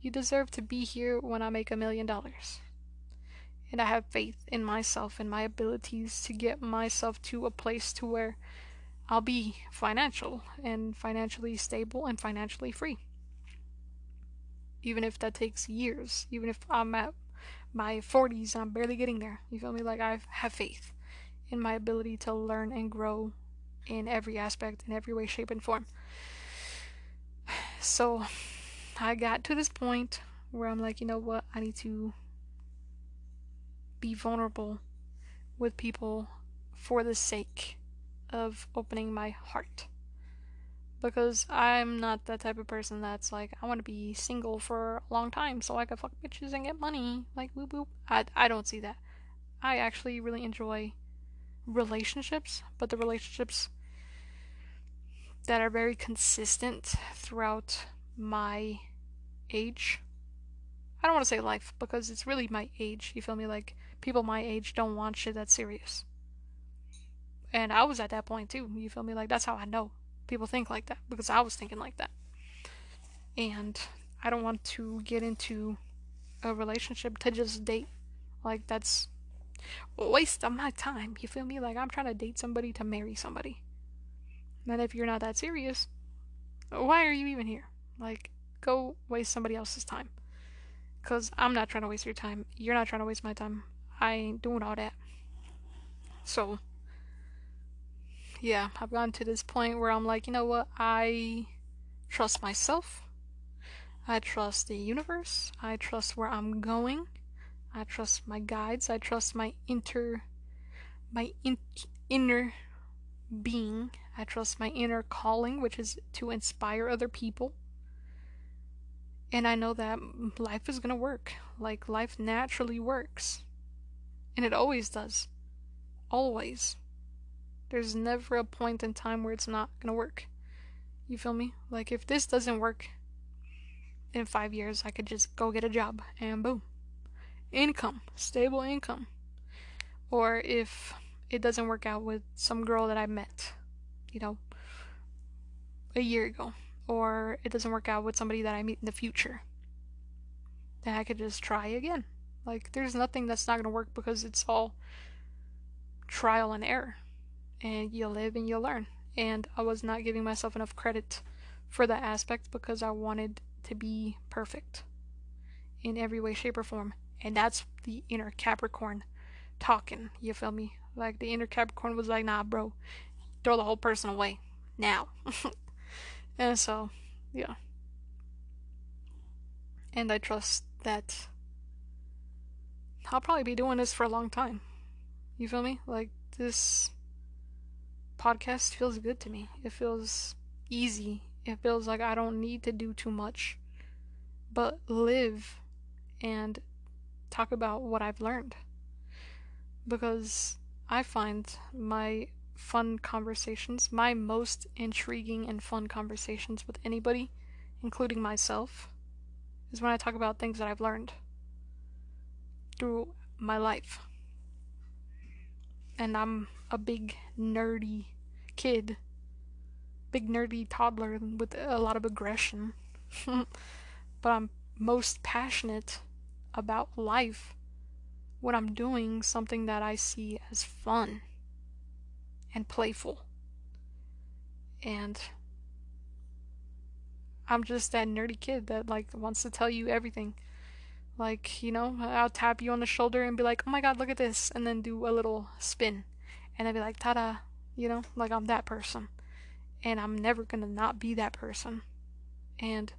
you deserve to be here when I make a million dollars and I have faith in myself and my abilities to get myself to a place to where I'll be financial and financially stable and financially free. Even if that takes years, even if I'm at my 40s and I'm barely getting there, you feel me? Like I have faith in my ability to learn and grow in every aspect, in every way, shape, and form. So I got to this point where I'm like, you know what? I need to be vulnerable with people for the sake of opening my heart. Because I'm not that type of person that's like, I want to be single for a long time so I can fuck bitches and get money. Like, whoop whoop. I, I don't see that. I actually really enjoy relationships, but the relationships that are very consistent throughout my age. I don't want to say life because it's really my age. You feel me? Like, people my age don't want shit that's serious. And I was at that point too, you feel me? Like that's how I know people think like that because I was thinking like that. And I don't want to get into a relationship to just date. Like that's a waste of my time, you feel me? Like I'm trying to date somebody to marry somebody. And if you're not that serious, why are you even here? Like go waste somebody else's time. Cuz I'm not trying to waste your time. You're not trying to waste my time. I ain't doing all that. So, yeah, I've gotten to this point where I'm like, you know what? I trust myself. I trust the universe. I trust where I'm going. I trust my guides. I trust my inter my in, inner being. I trust my inner calling, which is to inspire other people. And I know that life is going to work. Like life naturally works. And it always does. Always. There's never a point in time where it's not gonna work. You feel me? Like, if this doesn't work in five years, I could just go get a job and boom. Income. Stable income. Or if it doesn't work out with some girl that I met, you know, a year ago. Or it doesn't work out with somebody that I meet in the future. Then I could just try again Like, there's nothing that's not to work because it's all trial and error. And you live and you learn. And I was not giving myself enough credit for that aspect because I wanted to be perfect in every way, shape, or form. And that's the inner Capricorn talking. You feel me? Like, the inner Capricorn was like, nah, bro, throw the whole person away now. *laughs* and so, yeah. And I trust that I'll probably be doing this for a long time. You feel me? Like this podcast feels good to me. It feels easy. It feels like I don't need to do too much but live and talk about what I've learned. Because I find my fun conversations, my most intriguing and fun conversations with anybody, including myself, is when I talk about things that I've learned through my life. And I'm a big nerdy kid, big nerdy toddler with a lot of aggression. *laughs* but I'm most passionate about life when I'm doing something that I see as fun and playful. And I'm just that nerdy kid that like wants to tell you everything. Like, you know, I'll tap you on the shoulder and be like, "Oh my god, look at this." And then do a little spin. And I'd be like, "Ta-da." You know, like I'm that person. And I'm never to not be that person. And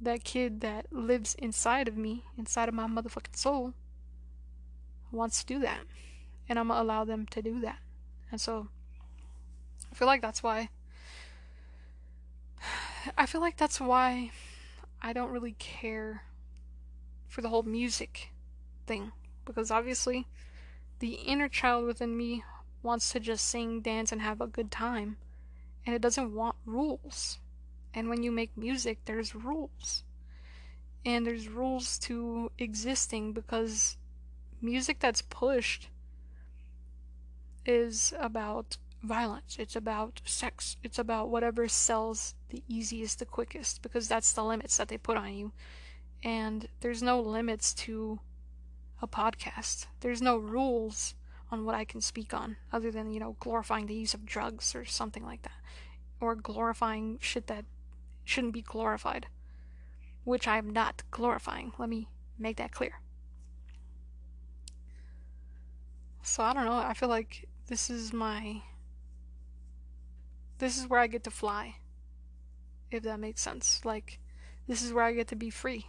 that kid that lives inside of me, inside of my motherfucking soul, wants to do that. And I'm to allow them to do that. And so I feel like that's why *sighs* I feel like that's why I don't really care for the whole music thing because obviously the inner child within me wants to just sing, dance and have a good time and it doesn't want rules. And when you make music, there's rules. And there's rules to existing because music that's pushed is about violence. It's about sex. It's about whatever sells the easiest, the quickest, because that's the limits that they put on you. And there's no limits to a podcast. There's no rules on what I can speak on, other than, you know, glorifying the use of drugs or something like that. Or glorifying shit that shouldn't be glorified. Which I'm not glorifying. Let me make that clear. So I don't know, I feel like this is my this is where I get to fly. If that makes sense. Like, this is where I get to be free.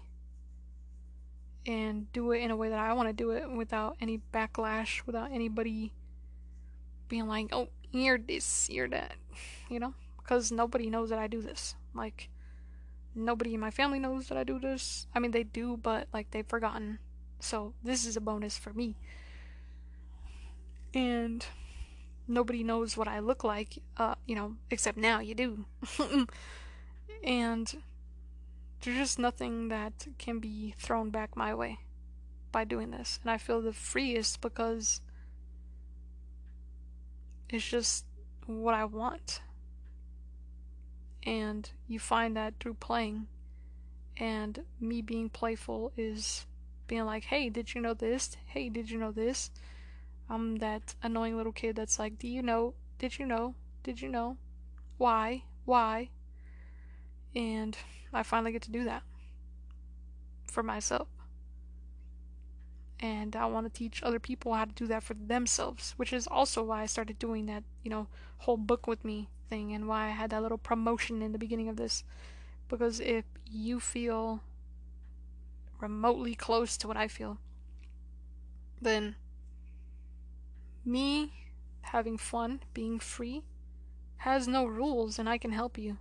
And do it in a way that I want to do it without any backlash, without anybody being like, oh, you're this, you're that. You know? Because nobody knows that I do this. Like, nobody in my family knows that I do this. I mean, they do, but, like, they've forgotten. So, this is a bonus for me. And nobody knows what I look like, uh, you know, except now you do. *laughs* and there's just nothing that can be thrown back my way by doing this. And I feel the freest because it's just what I want. And you find that through playing. And me being playful is being like, hey, did you know this? Hey, did you know this? I'm that annoying little kid that's like, Do you know? Did you know? Did you know? Why? Why? And I finally get to do that for myself. And I want to teach other people how to do that for themselves, which is also why I started doing that, you know, whole book with me thing and why I had that little promotion in the beginning of this. Because if you feel remotely close to what I feel, then me having fun, being free, has no rules and I can help you.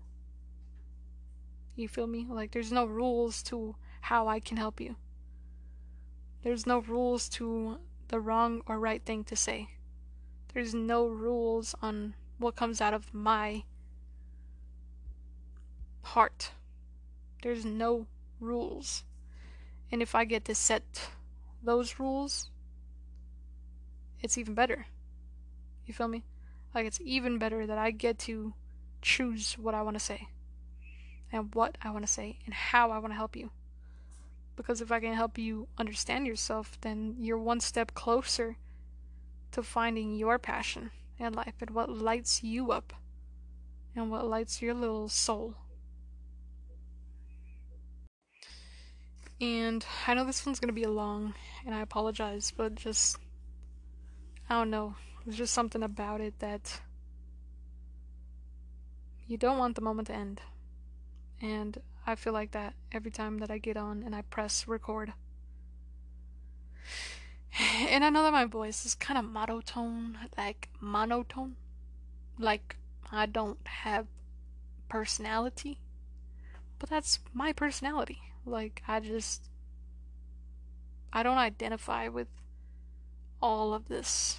You feel me? Like, there's no rules to how I can help you. There's no rules to the wrong or right thing to say. There's no rules on what comes out of my heart. There's no rules. And if I get to set those rules, it's even better. You feel me? Like it's even better that I get to choose what I want to say and what I want to say and how I want to help you. Because if I can help you understand yourself, then you're one step closer to finding your passion in life and what lights you up and what lights your little soul. And I know this one's gonna be long, and I apologize, but just. I don't know. There's just something about it that. You don't want the moment to end. And I feel like that every time that I get on and I press record. And I know that my voice is kind of monotone, like monotone. Like I don't have personality. But that's my personality. Like, I just. I don't identify with all of this.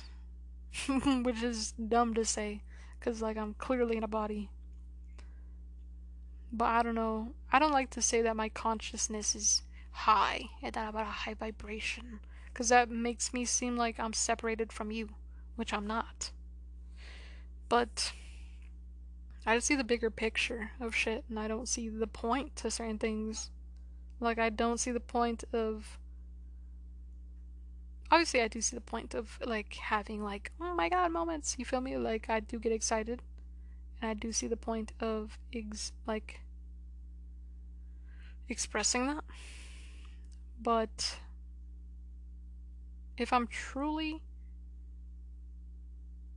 *laughs* Which is dumb to say. Because, like, I'm clearly in a body. But I don't know. I don't like to say that my consciousness is high and that I'm at a high vibration. Because that makes me seem like I'm separated from you. Which I'm not. But. I just see the bigger picture of shit, and I don't see the point to certain things. Like, I don't see the point of. Obviously, I do see the point of, like, having, like, oh my god moments. You feel me? Like, I do get excited. And I do see the point of, ex- like, expressing that. But. If I'm truly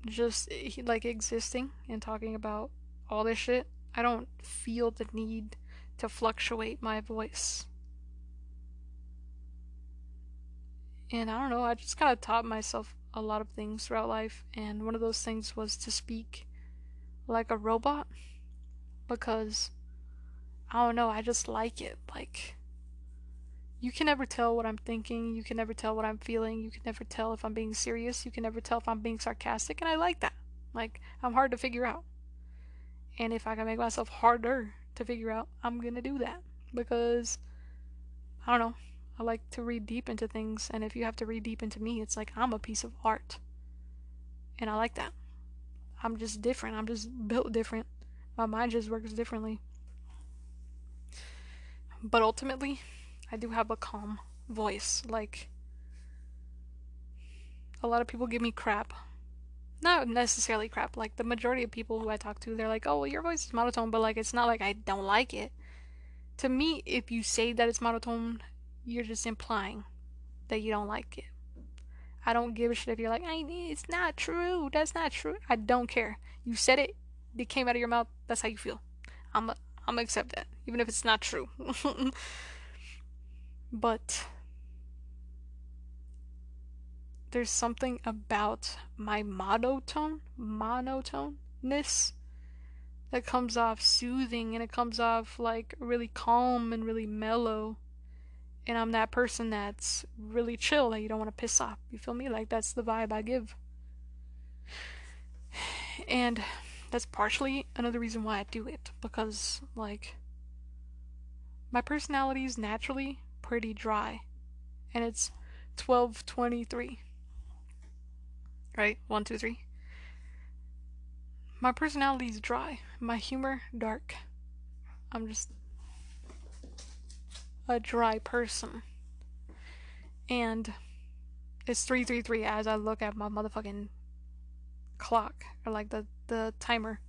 just, eh, like, existing and talking about all this shit, I don't feel the need to fluctuate my voice. And I don't know, I just kind of taught myself a lot of things throughout life, and one of those things was to speak like a robot because I don't know, I just like it. Like, you can never tell what I'm thinking, you can never tell what I'm feeling, you can never tell if I'm being serious, you can never tell if I'm being sarcastic, and I like that. Like, I'm hard to figure out. And if I can make myself harder to figure out, I'm gonna do that. Because, I don't know, I like to read deep into things, and if you have to read deep into me, it's like I'm a piece of art. And I like that. I'm just different. I'm just built different. My mind just works differently. But ultimately, I do have a calm voice. Like, a lot of people give me crap not necessarily crap. Like the majority of people who I talk to, they're like, "Oh, well, your voice is monotone," but like it's not like I don't like it. To me, if you say that it's monotone, you're just implying that you don't like it. I don't give a shit if you're like, "I it's not true. That's not true." I don't care. You said it. It came out of your mouth. That's how you feel. I'm I'm gonna accept that, even if it's not true. *laughs* but there's something about my monotone, monotoneness that comes off soothing and it comes off like really calm and really mellow. And I'm that person that's really chill that you don't want to piss off. You feel me? Like that's the vibe I give. And that's partially another reason why I do it because like my personality is naturally pretty dry and it's 1223 Right? One, two, three. My personality is dry. My humor, dark. I'm just a dry person. And it's 333 as I look at my motherfucking clock, or like the, the timer.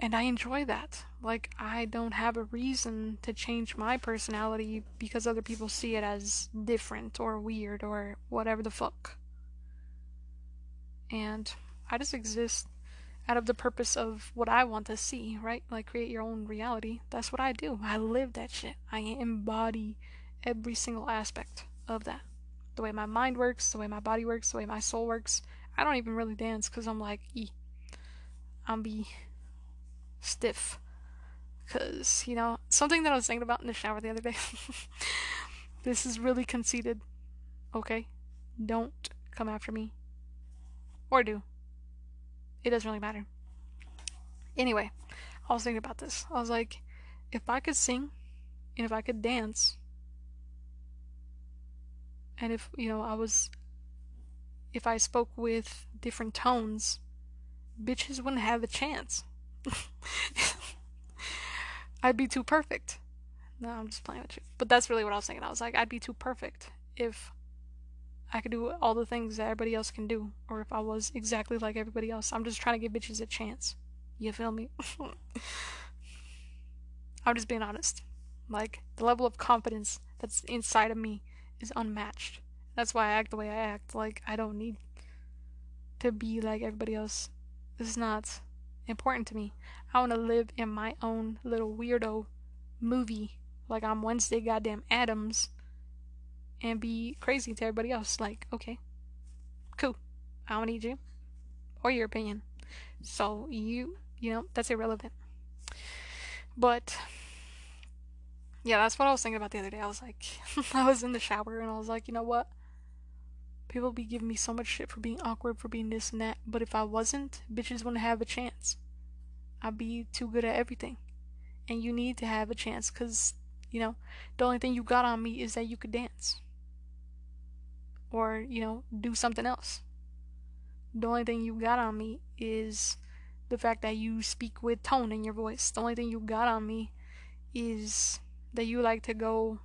And I enjoy that. Like, I don't have a reason to change my personality because other people see it as different or weird or whatever the fuck. And I just exist out of the purpose of what I want to see, right? Like, create your own reality. That's what I do. I live that shit. I embody every single aspect of that. The way my mind works, the way my body works, the way my soul works. I don't even really dance because I'm like, e. I'm be stiff. Because, you know, something that I was thinking about in the shower the other day. *laughs* this is really conceited. Okay? Don't come after me. Or do. It doesn't really matter. Anyway, I was thinking about this. I was like, if I could sing and if I could dance, and if, you know, I was. If I spoke with different tones, bitches wouldn't have a chance. *laughs* I'd be too perfect. No, I'm just playing with you. But that's really what I was thinking. I was like, I'd be too perfect if I could do all the things that everybody else can do, or if I was exactly like everybody else. I'm just trying to give bitches a chance. You feel me? *laughs* I'm just being honest. Like, the level of confidence that's inside of me is unmatched. That's why I act the way I act. Like, I don't need to be like everybody else. This is not important to me. I want to live in my own little weirdo movie. Like, I'm Wednesday goddamn Addams and be crazy to everybody else. Like, okay, cool. I don't need you or your opinion. So, you, you know, that's irrelevant. But yeah, that's what I was thinking about the other day. I was like, *laughs* I was in the shower and I was like, you know what? People be giving me so much shit for being awkward, for being this and that. But if I wasn't, bitches wouldn't have a chance. I'd be too good at everything. And you need to have a chance because, you know, the only thing you got on me is that you could dance. Or, you know, do something else. The only thing you got on me is the fact that you speak with tone in your voice. The only thing you got on me is that you like to go,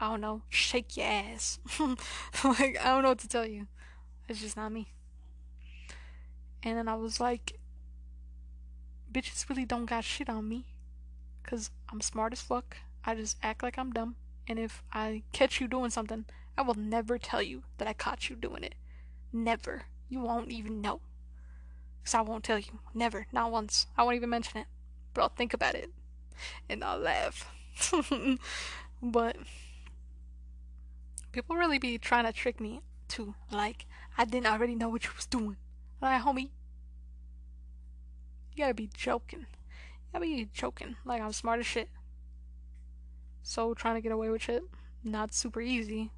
I don't know, shake your ass. *laughs* like, I don't know what to tell you. It's just not me. And then I was like, bitches really don't got shit on me. Cause I'm smart as fuck. I just act like I'm dumb. And if I catch you doing something, I will never tell you that I caught you doing it. Never. You won't even know. Cause I won't tell you. Never. Not once. I won't even mention it. But I'll think about it. And I'll laugh. *laughs* but people really be trying to trick me too. Like, I didn't already know what you was doing. Like, homie, you gotta be joking. You gotta be joking. Like, I'm smart as shit. So, trying to get away with shit, not super easy.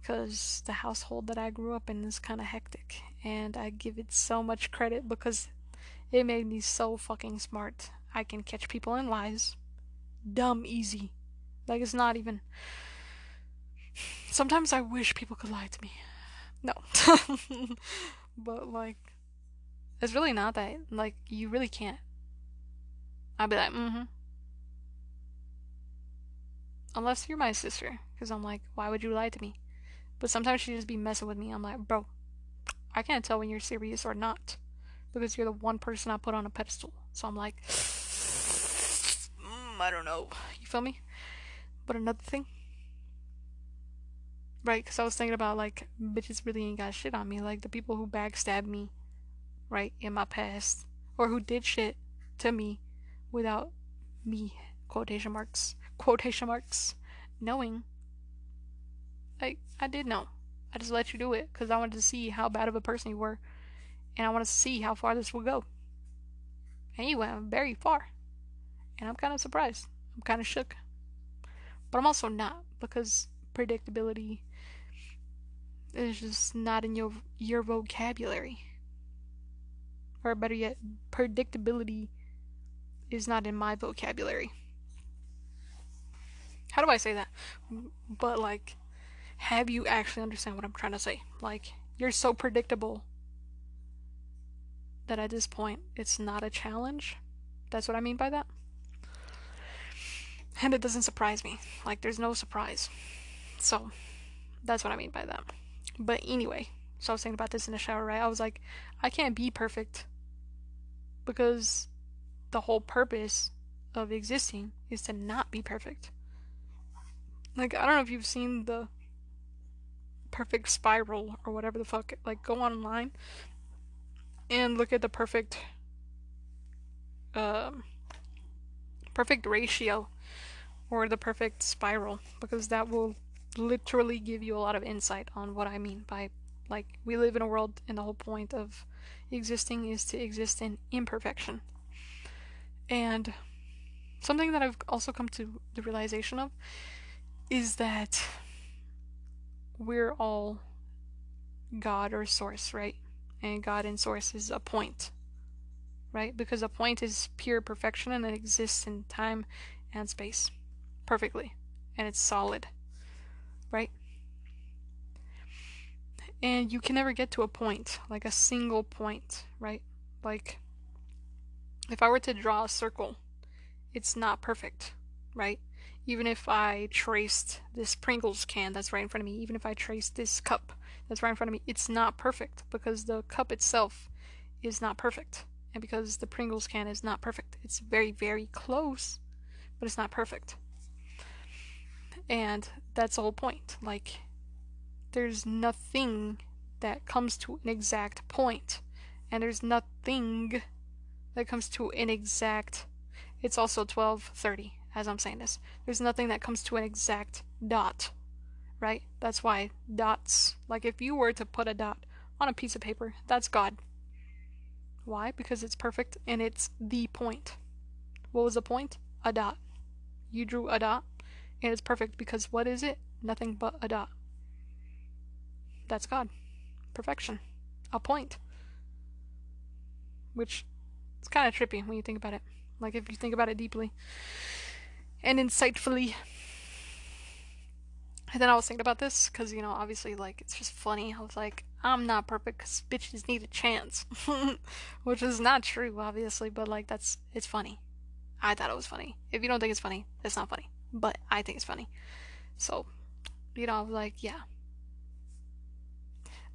Because the household that I grew up in is kind of hectic. And I give it so much credit because it made me so fucking smart. I can catch people in lies dumb easy. Like it's not even. Sometimes I wish people could lie to me. No. *laughs* but like it's really not that like you really can't. I'd be like, mm-hmm. Unless you're my sister. Because I'm like, why would you lie to me? But sometimes she just be messing with me. I'm like, bro, I can't tell when you're serious or not. Because you're the one person I put on a pedestal. So I'm like mm, I don't know. You feel me? But another thing, right? Because I was thinking about like bitches really ain't got shit on me. Like the people who backstabbed me, right, in my past, or who did shit to me without me quotation marks quotation marks knowing. Like I did know. I just let you do it because I wanted to see how bad of a person you were, and I wanted to see how far this would go. And you went very far and I'm kind of surprised. I'm kind of shook. But I'm also not because predictability is just not in your your vocabulary. Or better yet, predictability is not in my vocabulary. How do I say that? But like have you actually understand what I'm trying to say? Like you're so predictable that at this point it's not a challenge. That's what I mean by that. And it doesn't surprise me. Like, there's no surprise. So, that's what I mean by that. But anyway, so I was thinking about this in the shower, right? I was like, I can't be perfect because the whole purpose of existing is to not be perfect. Like, I don't know if you've seen the perfect spiral or whatever the fuck. Like, go online and look at the perfect, um, perfect ratio or the perfect spiral because that will literally give you a lot of insight on what I mean by like we live in a world and the whole point of existing is to exist in imperfection. And something that I've also come to the realization of is that we're all God or source, right? And God and source is a point, right? Because a point is pure perfection and it exists in time and space perfectly and it's solid, right? And you can never get to a point, like a single point, right? Like, if I were to draw a circle, it's not perfect right? Even if I traced this Pringles can that's right in front of me, even if I traced this cup that's right in front of me, it's not perfect because the cup itself is not perfect. And because the Pringles can is not perfect. It's very, very close, but it's not perfect. And that's the whole point. Like, there's nothing that comes to an exact point, and there's nothing that comes to an exact. It's also 12:30 as I'm saying this. There's nothing that comes to an exact dot, right? That's why dots. Like if you were to put a dot on a piece of paper, that's God. Why? Because it's perfect and it's the point. What was the point? A dot. You drew a dot and it's perfect because what is it? Nothing but a dot. That's God. Perfection. A point. Which is kind of trippy when you think about it. Like if you think about it deeply and insightfully. And then I was thinking about this because, you know, obviously, like, it's just funny. I was like, I'm not perfect because bitches need a chance. *laughs* Which is not true, obviously, but, like, that's, it's funny. I thought it was funny. If you don't think it's funny, it's not funny. But I think it's funny. So, you know, I was like, yeah.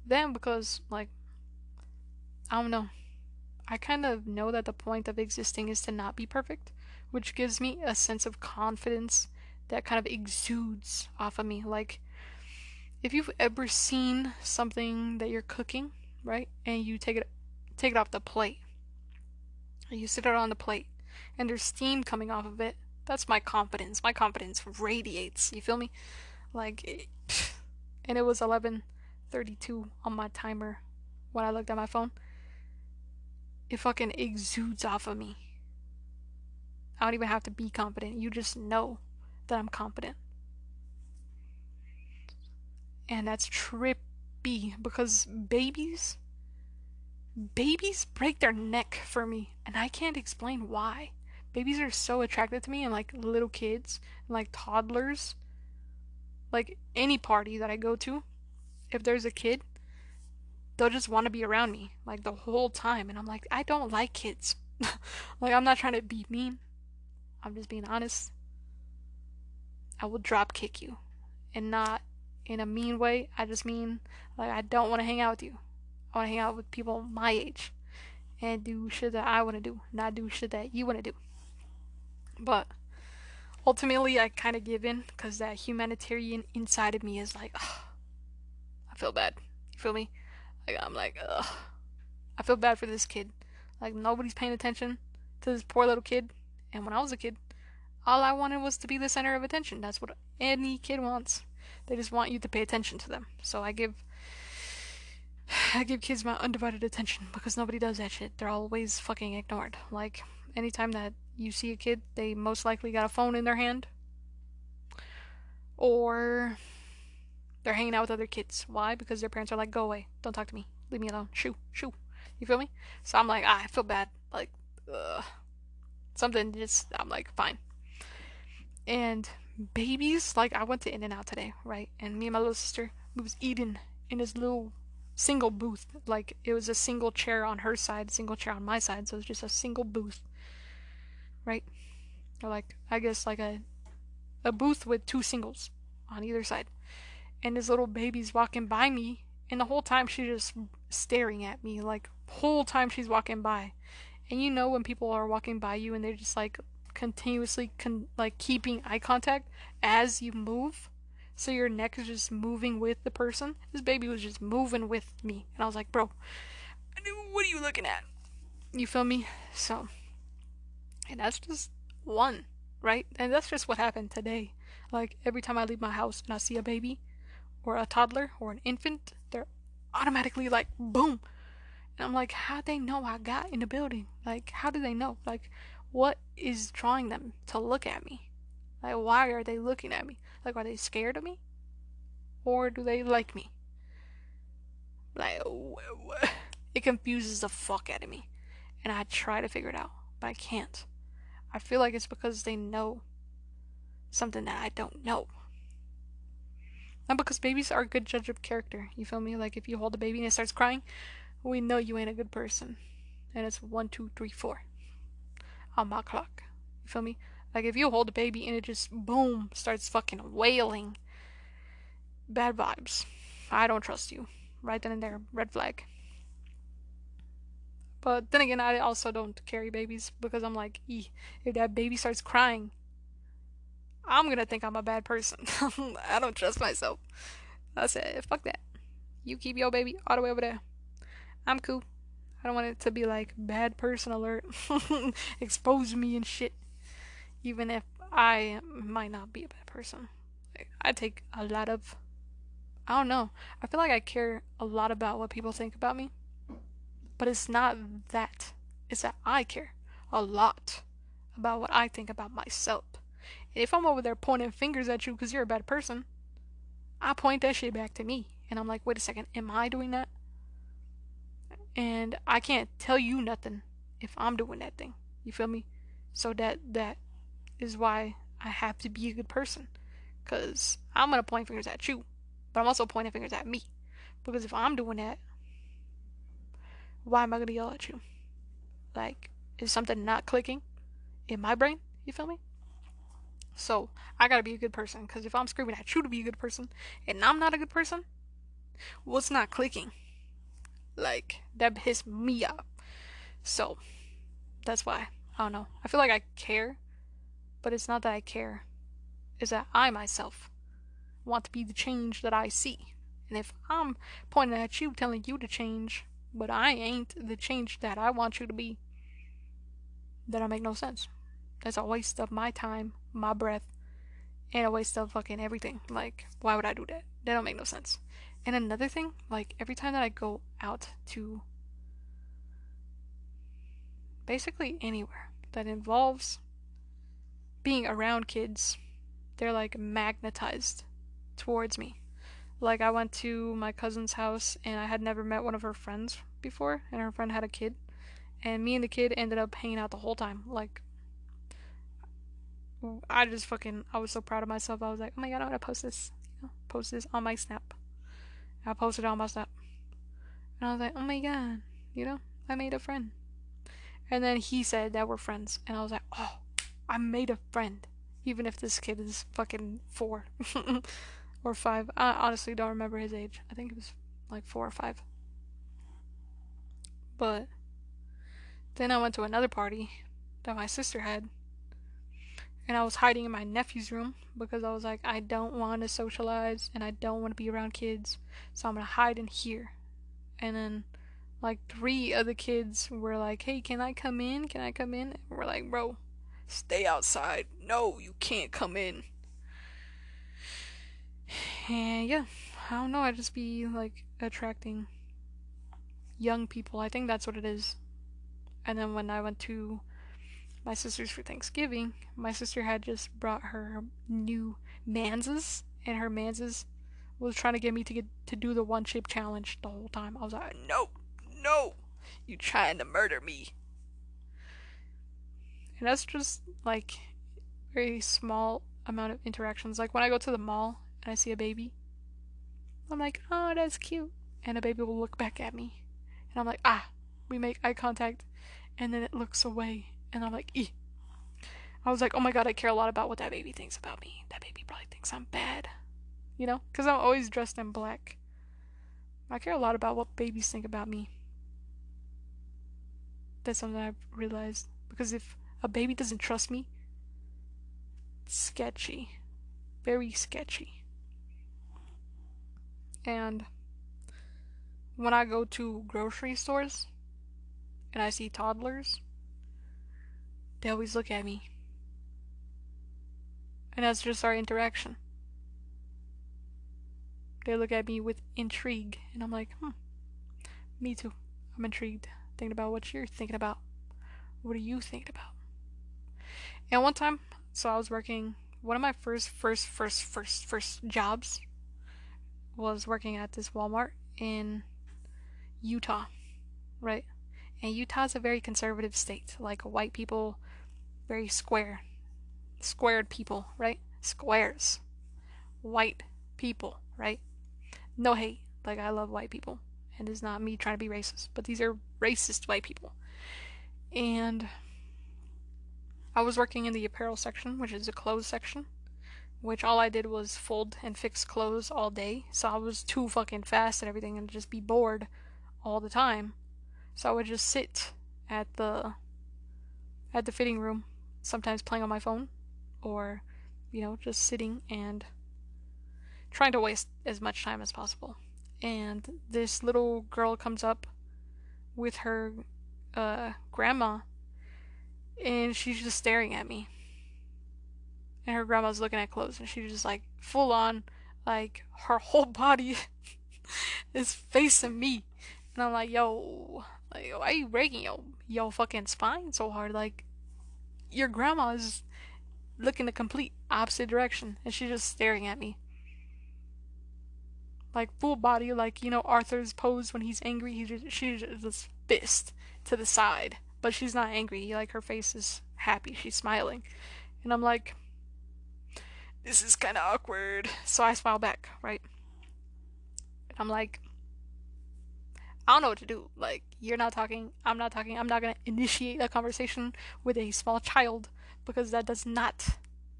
Then, because, like, I don't know. I kind of know that the point of existing is to not be perfect, which gives me a sense of confidence that kind of exudes off of me. Like, if you've ever seen something that you're cooking, right, and you take it take it off the plate, you sit it on the plate, and there's steam coming off of it. That's my confidence. My confidence radiates. You feel me? Like, *sighs* and it was 11:32 on my timer when I looked at my phone. It fucking exudes off of me. I don't even have to be confident. You just know that I'm confident. And that's trippy because babies babies break their neck for me and I can't explain why. Babies are so attracted to me and like little kids and like toddlers. Like any party that I go to, if there's a kid, they'll just want to be around me like the whole time and I'm like I don't like kids. *laughs* like I'm not trying to be mean. I'm just being honest. I will drop kick you. And not in a mean way. I just mean, like, I don't want to hang out with you. I want to hang out with people my age and do shit that I want to do, not do shit that you want to do. But ultimately, I kind of give in because that humanitarian inside of me is like, I feel bad. You feel me? Like, I'm like, ugh. I feel bad for this kid. Like, nobody's paying attention to this poor little kid and when I was a kid, all I wanted was to be the center of attention. That's what any kid wants. They just want you to pay attention to them. So I give *sighs* I give kids my undivided attention because nobody does that shit. They're always fucking ignored. Like anytime that you see a kid, they most likely got a phone in their hand or they're hanging out with other kids. Why? Because their parents are like, "Go away. Don't talk to me. Leave me alone. Shoo, shoo." You feel me? So I'm like, ah, I feel bad. Like, ugh something just I'm like fine. And babies, like I went to In and Out today, right? And me and my little sister, was eating in his little single booth. Like it was a single chair on her side, single chair on my side, so it was just a single booth. Right? Or like I guess like a a booth with two singles on either side. And this little baby's walking by me and the whole time she's just staring at me like whole time she's walking by and you know when people are walking by you and they're just like continuously con- like keeping eye contact as you move? So your neck is just moving with the person? This baby was just moving with me. And i was like bro what are you looking at? You feel me? So and that's just one right? And that's just what happened today. Like every time i leave my house and i see a baby or a toddler or an infant they're automatically like boom and I'm like, how they know I got in the building? Like, how do they know? Like, what is drawing them to look at me? Like, why are they looking at me? Like, are they scared of me? Or do they like me? Like, *sighs* it confuses the fuck out of me. And I try to figure it out, but I can't. I feel like it's because they know something that I don't know. Not because babies are a good judge of character. You feel me? Like if you hold a baby and it starts crying, we know you ain't a good person. And it's one, two, three, four on my clock. You feel me? Like if you hold a baby and it just boom starts fucking wailing, bad vibes. I don't trust you. Right then and there, red flag. But then again, I also don't carry babies because I'm like, if that baby starts crying, I'm gonna think I'm a bad person. *laughs* I don't trust myself. I said, fuck that. You keep your baby all the way over there. I'm cool. I don't want it to be like bad person alert. *laughs* Expose me and shit. Even if I might not be a bad person. I take a lot of. I don't know. I feel like I care a lot about what people think about me. But it's not that. It's that I care a lot about what I think about myself. And if I'm over there pointing fingers at you because you're a bad person, I point that shit back to me. And I'm like, wait a second, am I doing that? And I can't tell you nothing if I'm doing that thing. You feel me? So that that is why I have to be a good person. Cause I'm gonna point fingers at you, but I'm also pointing fingers at me. Because if I'm doing that, why am I gonna yell at you? Like, is something not clicking in my brain? You feel me? So I gotta be a good person. Cause if I'm screaming at you to be a good person and I'm not a good person, what's not clicking? Like that pissed me off. So that's why. I don't know. I feel like I care, but it's not that I care. It's that I myself want to be the change that I see. And if I'm pointing at you telling you to change, but I ain't the change that I want you to be, then I make no sense. That's a waste of my time, my breath, and a waste of fucking everything. Like, why would I do that? That don't make no sense. And another thing, like every time that I go out to basically anywhere that involves being around kids, they're like magnetized towards me. Like I went to my cousin's house and I had never met one of her friends before and her friend had a kid and me and the kid ended up hanging out the whole time. Like I just fucking I was so proud of myself. I was like, "Oh my god, I'm going to post this." Post this on my Snap. I posted on my Snap. And I was like, oh my god, you know, I made a friend. And then he said that we're friends. And I was like, oh, I made a friend. Even if this kid is fucking four *laughs* or five. I honestly don't remember his age. I think it was like four or five. But then I went to another party that my sister had and I was hiding in my nephew's room because I was like, I don't want to socialize and I don't want to be around kids, so I'm gonna hide in here. And then, like, three other kids were like, Hey, can I come in? Can I come in? And we're like, Bro, stay outside. No, you can't come in. And yeah, I don't know, I just be like attracting young people. I think that's what it is. And then when I went to my sister's for Thanksgiving, my sister had just brought her new Manses, and her Manses was trying to get me to get to do the one chip challenge the whole time. I was like, no, no, you trying to murder me. And that's just like very small amount of interactions. Like when I go to the mall and I see a baby, I'm like, oh, that's cute. And a baby will look back at me. And I'm like, ah, we make eye contact. And then it looks away and I'm like, Eeh. I was like, oh my god, I care a lot about what that baby thinks about me. That baby probably thinks I'm bad. You know? Because I'm always dressed in black. I care a lot about what babies think about me. That's something I've realized. Because if a baby doesn't trust me, sketchy. Very sketchy. And when I go to grocery stores and I see toddlers, they always look at me. And that's just our interaction. They look at me with intrigue, and I'm like, hmm, me too. I'm intrigued, thinking about what you're thinking about. What are you thinking about? And one time, so I was working, one of my first, first, first, first, first jobs was working at this Walmart in Utah, right? And Utah's a very conservative state. Like, white people very square. Squared people, right? Squares. White people, right? No hate. Like, I love white people. And it's not me trying to be racist, but these are racist white people. And I was working in the apparel section, which is a clothes section, which all I did was fold and fix clothes all day. So I was too fucking fast and everything and just be bored all the time. So I would just sit at the at the fitting room, sometimes playing on my phone or you know, just sitting and trying to waste as much time as possible. And this little girl comes up with her uh, grandma and she's just staring at me. And her grandma's looking at clothes and she's just like full on like her *laughs* whole body *laughs* is facing me. And I'm like, yo, like, why are you breaking your your fucking spine so hard? Like, your grandma is looking the complete opposite direction, and she's just staring at me. Like full body, like you know Arthur's pose when he's angry. He just, she just fist to the side, but she's not angry. Like her face is happy. She's smiling, and I'm like, this is kind of awkward. So I smile back, right? And I'm like, I don't know what to do. Like, you're not talking, I'm not talking, I'm not gonna initiate a conversation with a small child because that does not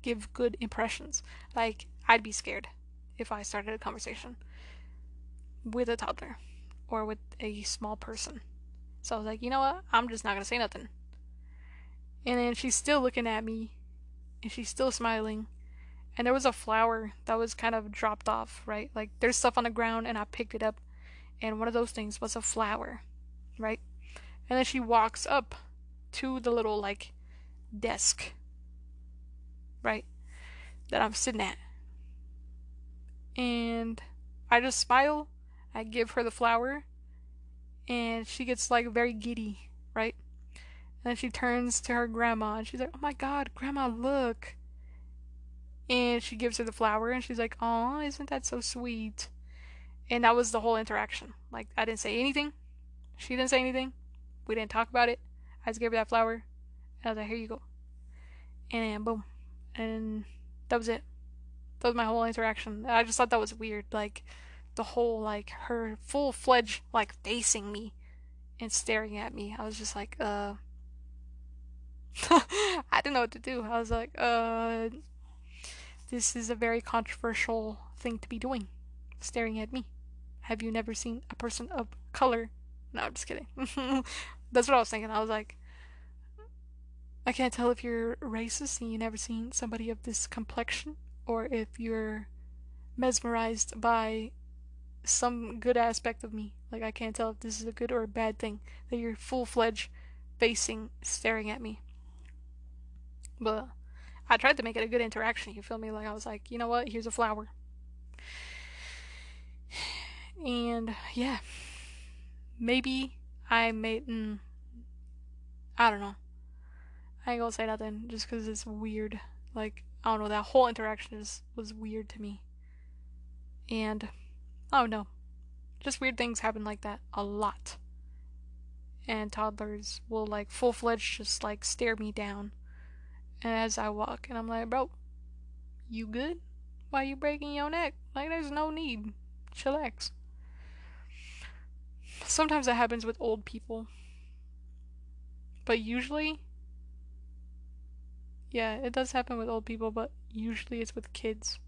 give good impressions. Like, I'd be scared if I started a conversation with a toddler or with a small person. So I was like, you know what? I'm just not gonna say nothing. And then she's still looking at me and she's still smiling. And there was a flower that was kind of dropped off, right? Like there's stuff on the ground and I picked it up and one of those things was a flower, right? And then she walks up to the little like desk, right? That I'm sitting at. And I just smile, I give her the flower, and she gets like very giddy, right? And then she turns to her grandma and she's like, Oh my god, grandma, look. And she gives her the flower and she's like, Oh, isn't that so sweet? And that was the whole interaction. Like, I didn't say anything. She didn't say anything. We didn't talk about it. I just gave her that flower. And I was like, here you go. And boom. And that was it. That was my whole interaction. I just thought that was weird. Like, the whole, like, her full fledged, like, facing me and staring at me. I was just like, uh. *laughs* I didn't know what to do. I was like, uh. This is a very controversial thing to be doing. Staring at me. Have you never seen a person of color? No, I'm just kidding. *laughs* That's what I was thinking. I was like, I can't tell if you're racist and you never seen somebody of this complexion, or if you're mesmerized by some good aspect of me. Like I can't tell if this is a good or a bad thing that you're full fledged facing staring at me. But I tried to make it a good interaction, you feel me? Like I was like, you know what, here's a flower. And yeah, maybe I made. Mm, I don't know. I ain't gonna say nothing just because it's weird. Like I don't know. That whole interaction is was weird to me. And oh don't. Just weird things happen like that a lot. And toddlers will like full fledged just like stare me down as I walk, and I'm like, bro, you good? Why you breaking your neck? Like, there's no need. Chillax. Sometimes that happens with old people. But usually, yeah, it does happen with old people, but usually it's with kids.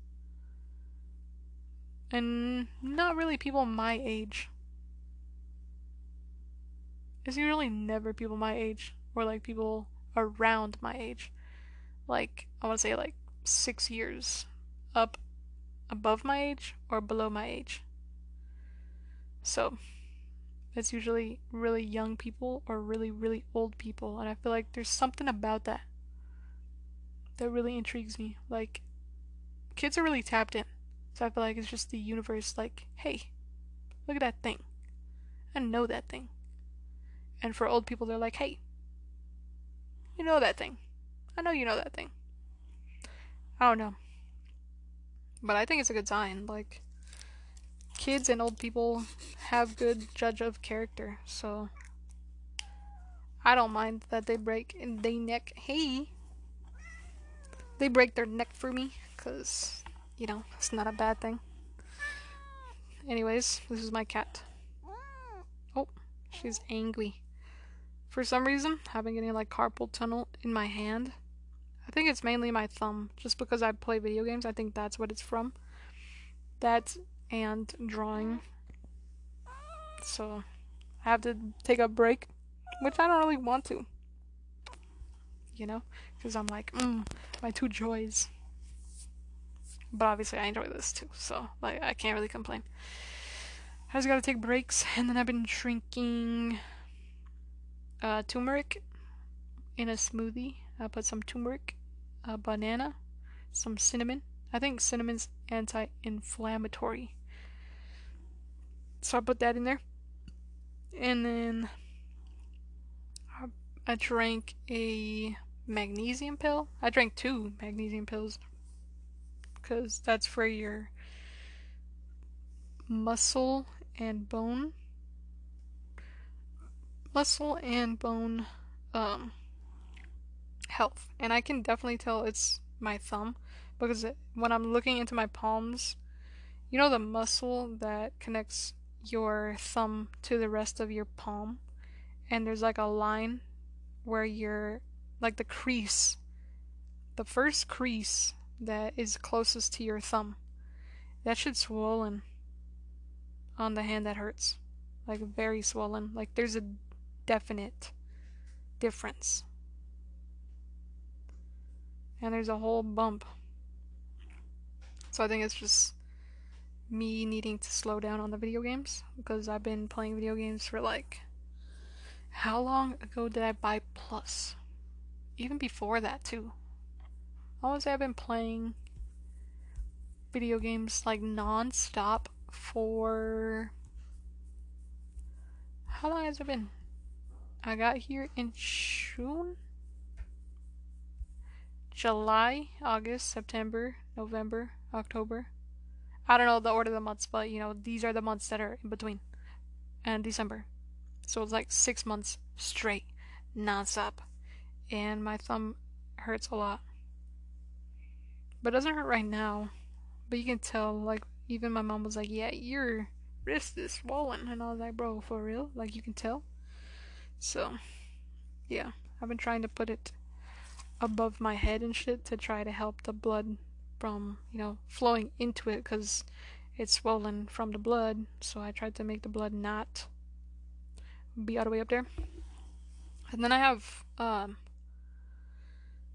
And not really people my age. It's usually never people my age, or like people around my age. Like, I want to say like six years up above my age or below my age. So, it's usually really young people or really, really old people, and I feel like there's something about that that really intrigues me. Like, kids are really tapped in, so I feel like it's just the universe, like, hey, look at that thing. I know that thing. And for old people, they're like, hey, you know that thing. I know you know that thing. I don't know. But I think it's a good sign. Like, kids and old people have good judge of character, so I don't mind that they break their neck. Hey, they break their neck for me, cause you know it's not a bad thing. Anyways, this is my cat. Oh, she's angry. For some reason, been getting like carpal tunnel in my hand, I think it's mainly my thumb, just because I play video games. I think that's what it's from. That and drawing. So I have to take a break, which I don't really want to. You know, because I'm like, mm, my two joys. But obviously, I enjoy this too, so like I can't really complain. I just gotta take breaks, and then I've been drinking uh, turmeric in a smoothie. I put some turmeric, a banana, some cinnamon. I think cinnamon's anti-inflammatory. So I put that in there. And then I, I drank a magnesium pill. I drank two magnesium pills because that's for your muscle and bone muscle and bone um, health. And I can definitely tell it's my thumb because when I'm looking into my palms, you know the muscle that connects your thumb to the rest of your palm, and there's like a line where you're like the crease, the first crease that is closest to your thumb. That should swollen on the hand that hurts. Like very swollen. Like there's a definite difference. And there's a whole bump. So I think it's just me needing to slow down on the video games because I've been playing video games for like how long ago did I buy Plus? Even before that too. I would I've been playing video games like non-stop for how long has it been? I got here in June, July, August, September, November, October. I don't know the order of the months, but you know, these are the months that are in between. And December. So it's like six months straight, nonstop. And my thumb hurts a lot. But it doesn't hurt right now. But you can tell, like, even my mom was like, Yeah, your wrist is swollen. And I was like, Bro, for real? Like, you can tell? So, yeah, I've been trying to put it above my head and shit to try to help the blood from, you know, flowing into it because it's swollen from the blood. So I tried to make the blood not be all the way up there. And then I have um,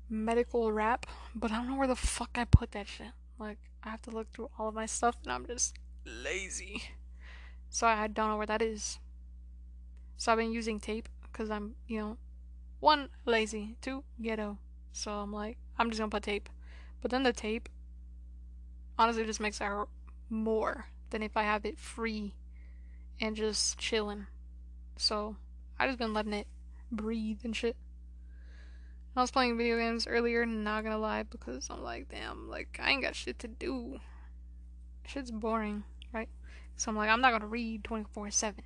medical wrap, but I don't know where the fuck I put that shit. Like, I have to look through all of my stuff and I'm just lazy. So I don't know where that is. So I've been using tape because I'm, you know, one, lazy, two, ghetto. So I'm like, I'm just gonna put tape. But then the tape honestly it just makes it hurt more than if I have it free and just chilling. So I just been letting it breathe and shit. I was playing video games earlier, not gonna lie, because I'm like, damn, like I ain't got shit to do. Shit's boring, right? So I'm like, I'm not gonna read 24 7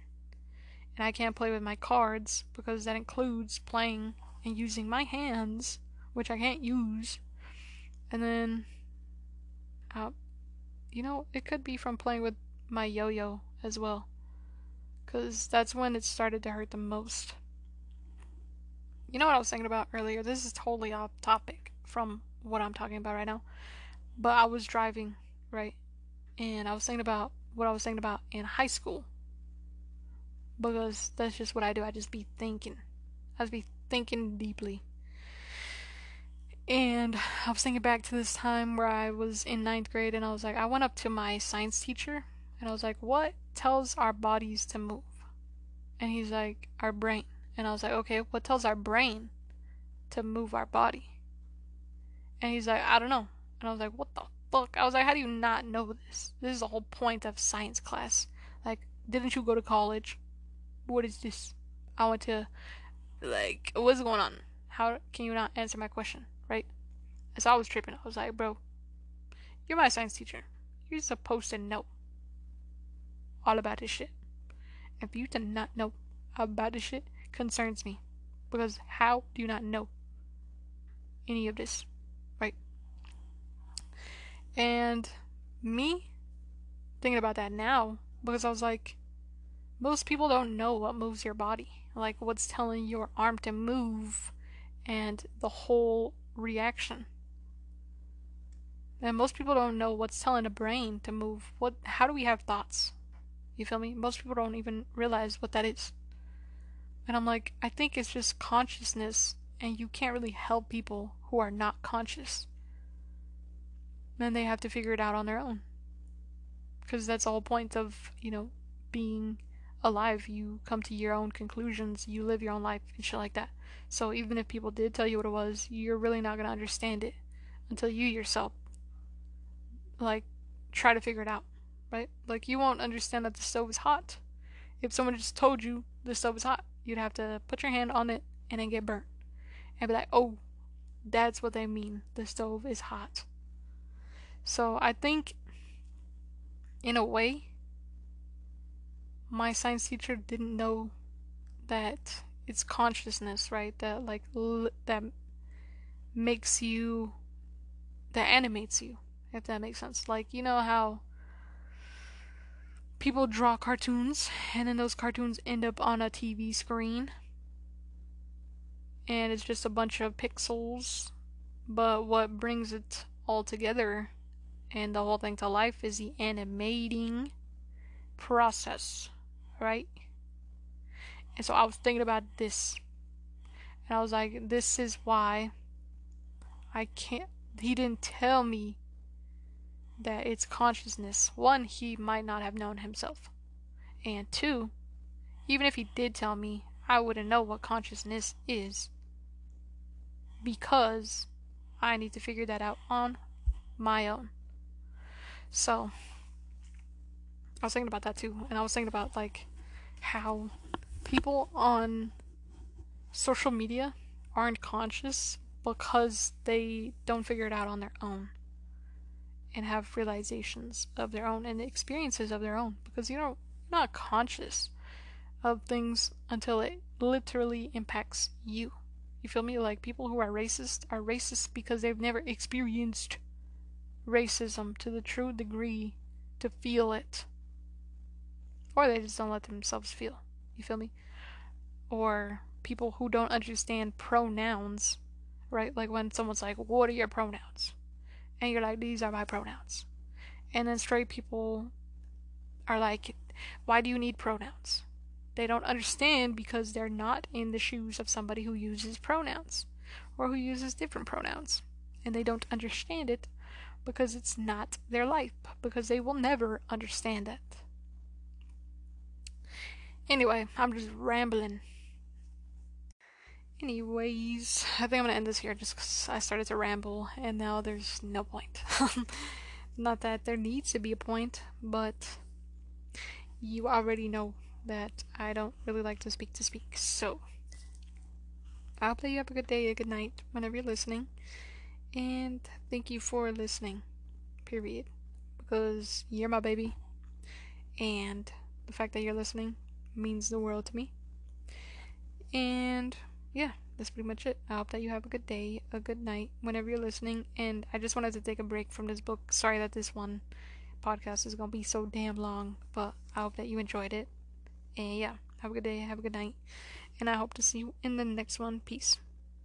and I can't play with my cards because that includes playing and using my hands, which I can't use. And then, uh, you know, it could be from playing with my yo yo as well. Because that's when it started to hurt the most. You know what I was thinking about earlier? This is totally off topic from what I'm talking about right now. But I was driving, right? And I was thinking about what I was thinking about in high school because that's just what I do. I just be thinking. I just be thinking deeply. And I was thinking back to this time where I was in ninth grade and I was like, I went up to my science teacher and I was like, What tells our bodies to move? And he's like, Our brain. And I was like, Okay, what tells our brain to move our body? And he's like, I don't know. And I was like, What the fuck? I was like, How do you not know this? This is the whole point of science class. Like, didn't you go to college? what is this? I want to, like, what's going on? How can you not answer my question, right? As I was tripping, I was like, bro, you're my science teacher. You're supposed to know all about this shit. If you do not know about this shit, concerns me. Because how do you not know any of this, right? And me thinking about that now, because I was like, most people don't know what moves your body, like what's telling your arm to move and the whole reaction. And most people don't know what's telling the brain to move. What how do we have thoughts? You feel me? Most people don't even realize what that is. And I'm like, I think it's just consciousness and you can't really help people who are not conscious. Then they have to figure it out on their own. Because that's whole point of, you know, being alive. You come to your own conclusions, you live your own life, and shit like that. So even if people did tell you what it was, you're really not going to understand it until you yourself, like, try to figure it out, right? Like, you won't understand that the stove is hot. If someone just told you the stove is hot, you'd have to put your hand on it and then get burnt. And be like, oh, that's what they mean. The stove is hot. So I think, in a way, my science teacher didn't know that it's consciousness, right? That like that makes you that animates you, if that makes sense. Like you know how people draw cartoons and then those cartoons end up on a TV screen and it's just a bunch of pixels, but what brings it all together and the whole thing to life is the animating process right? And so I was thinking about this. And I was like, this is why I can't. He didn't tell me that it's consciousness. One, he might not have known himself. And two, even if he did tell me, I wouldn't know what consciousness is. Because I need to figure that out on my own. So, I was thinking about that too. And I was thinking about, like, how people on social media aren't conscious because they don't figure it out on their own and have realizations of their own and experiences of their own because you know you're not conscious of things until it literally impacts you. You feel me? Like people who are racist are racist because they've never experienced racism to the true degree to feel it. Or they just don't let themselves feel. You feel me? Or people who don't understand pronouns, right? Like when someone's like, What are your pronouns? And you're like, These are my pronouns. And then straight people are like, Why do you need pronouns? They don't understand because they're not in the shoes of somebody who uses pronouns or who uses different pronouns. And they don't understand it because it's not their life, because they will never understand it. Anyway, I'm just rambling. Anyways, I think I'm gonna end this here just because I started to ramble and now there's no point. *laughs* Not that there needs to be a point, but you already know that I don't really like to speak to speak, so I hope that you have a good day, a good night whenever you're listening. And thank you for listening. Period. Because you're my baby. And the fact that you're listening means the world to me. And yeah, that's pretty much it. I hope that you have a good day, a good night, whenever you're listening. And I just wanted to take a break from this book. Sorry that this one podcast is gonna be so damn long, but I hope that you enjoyed it. And yeah, have a good day, have a good night, and I hope to see you in the next one. Peace.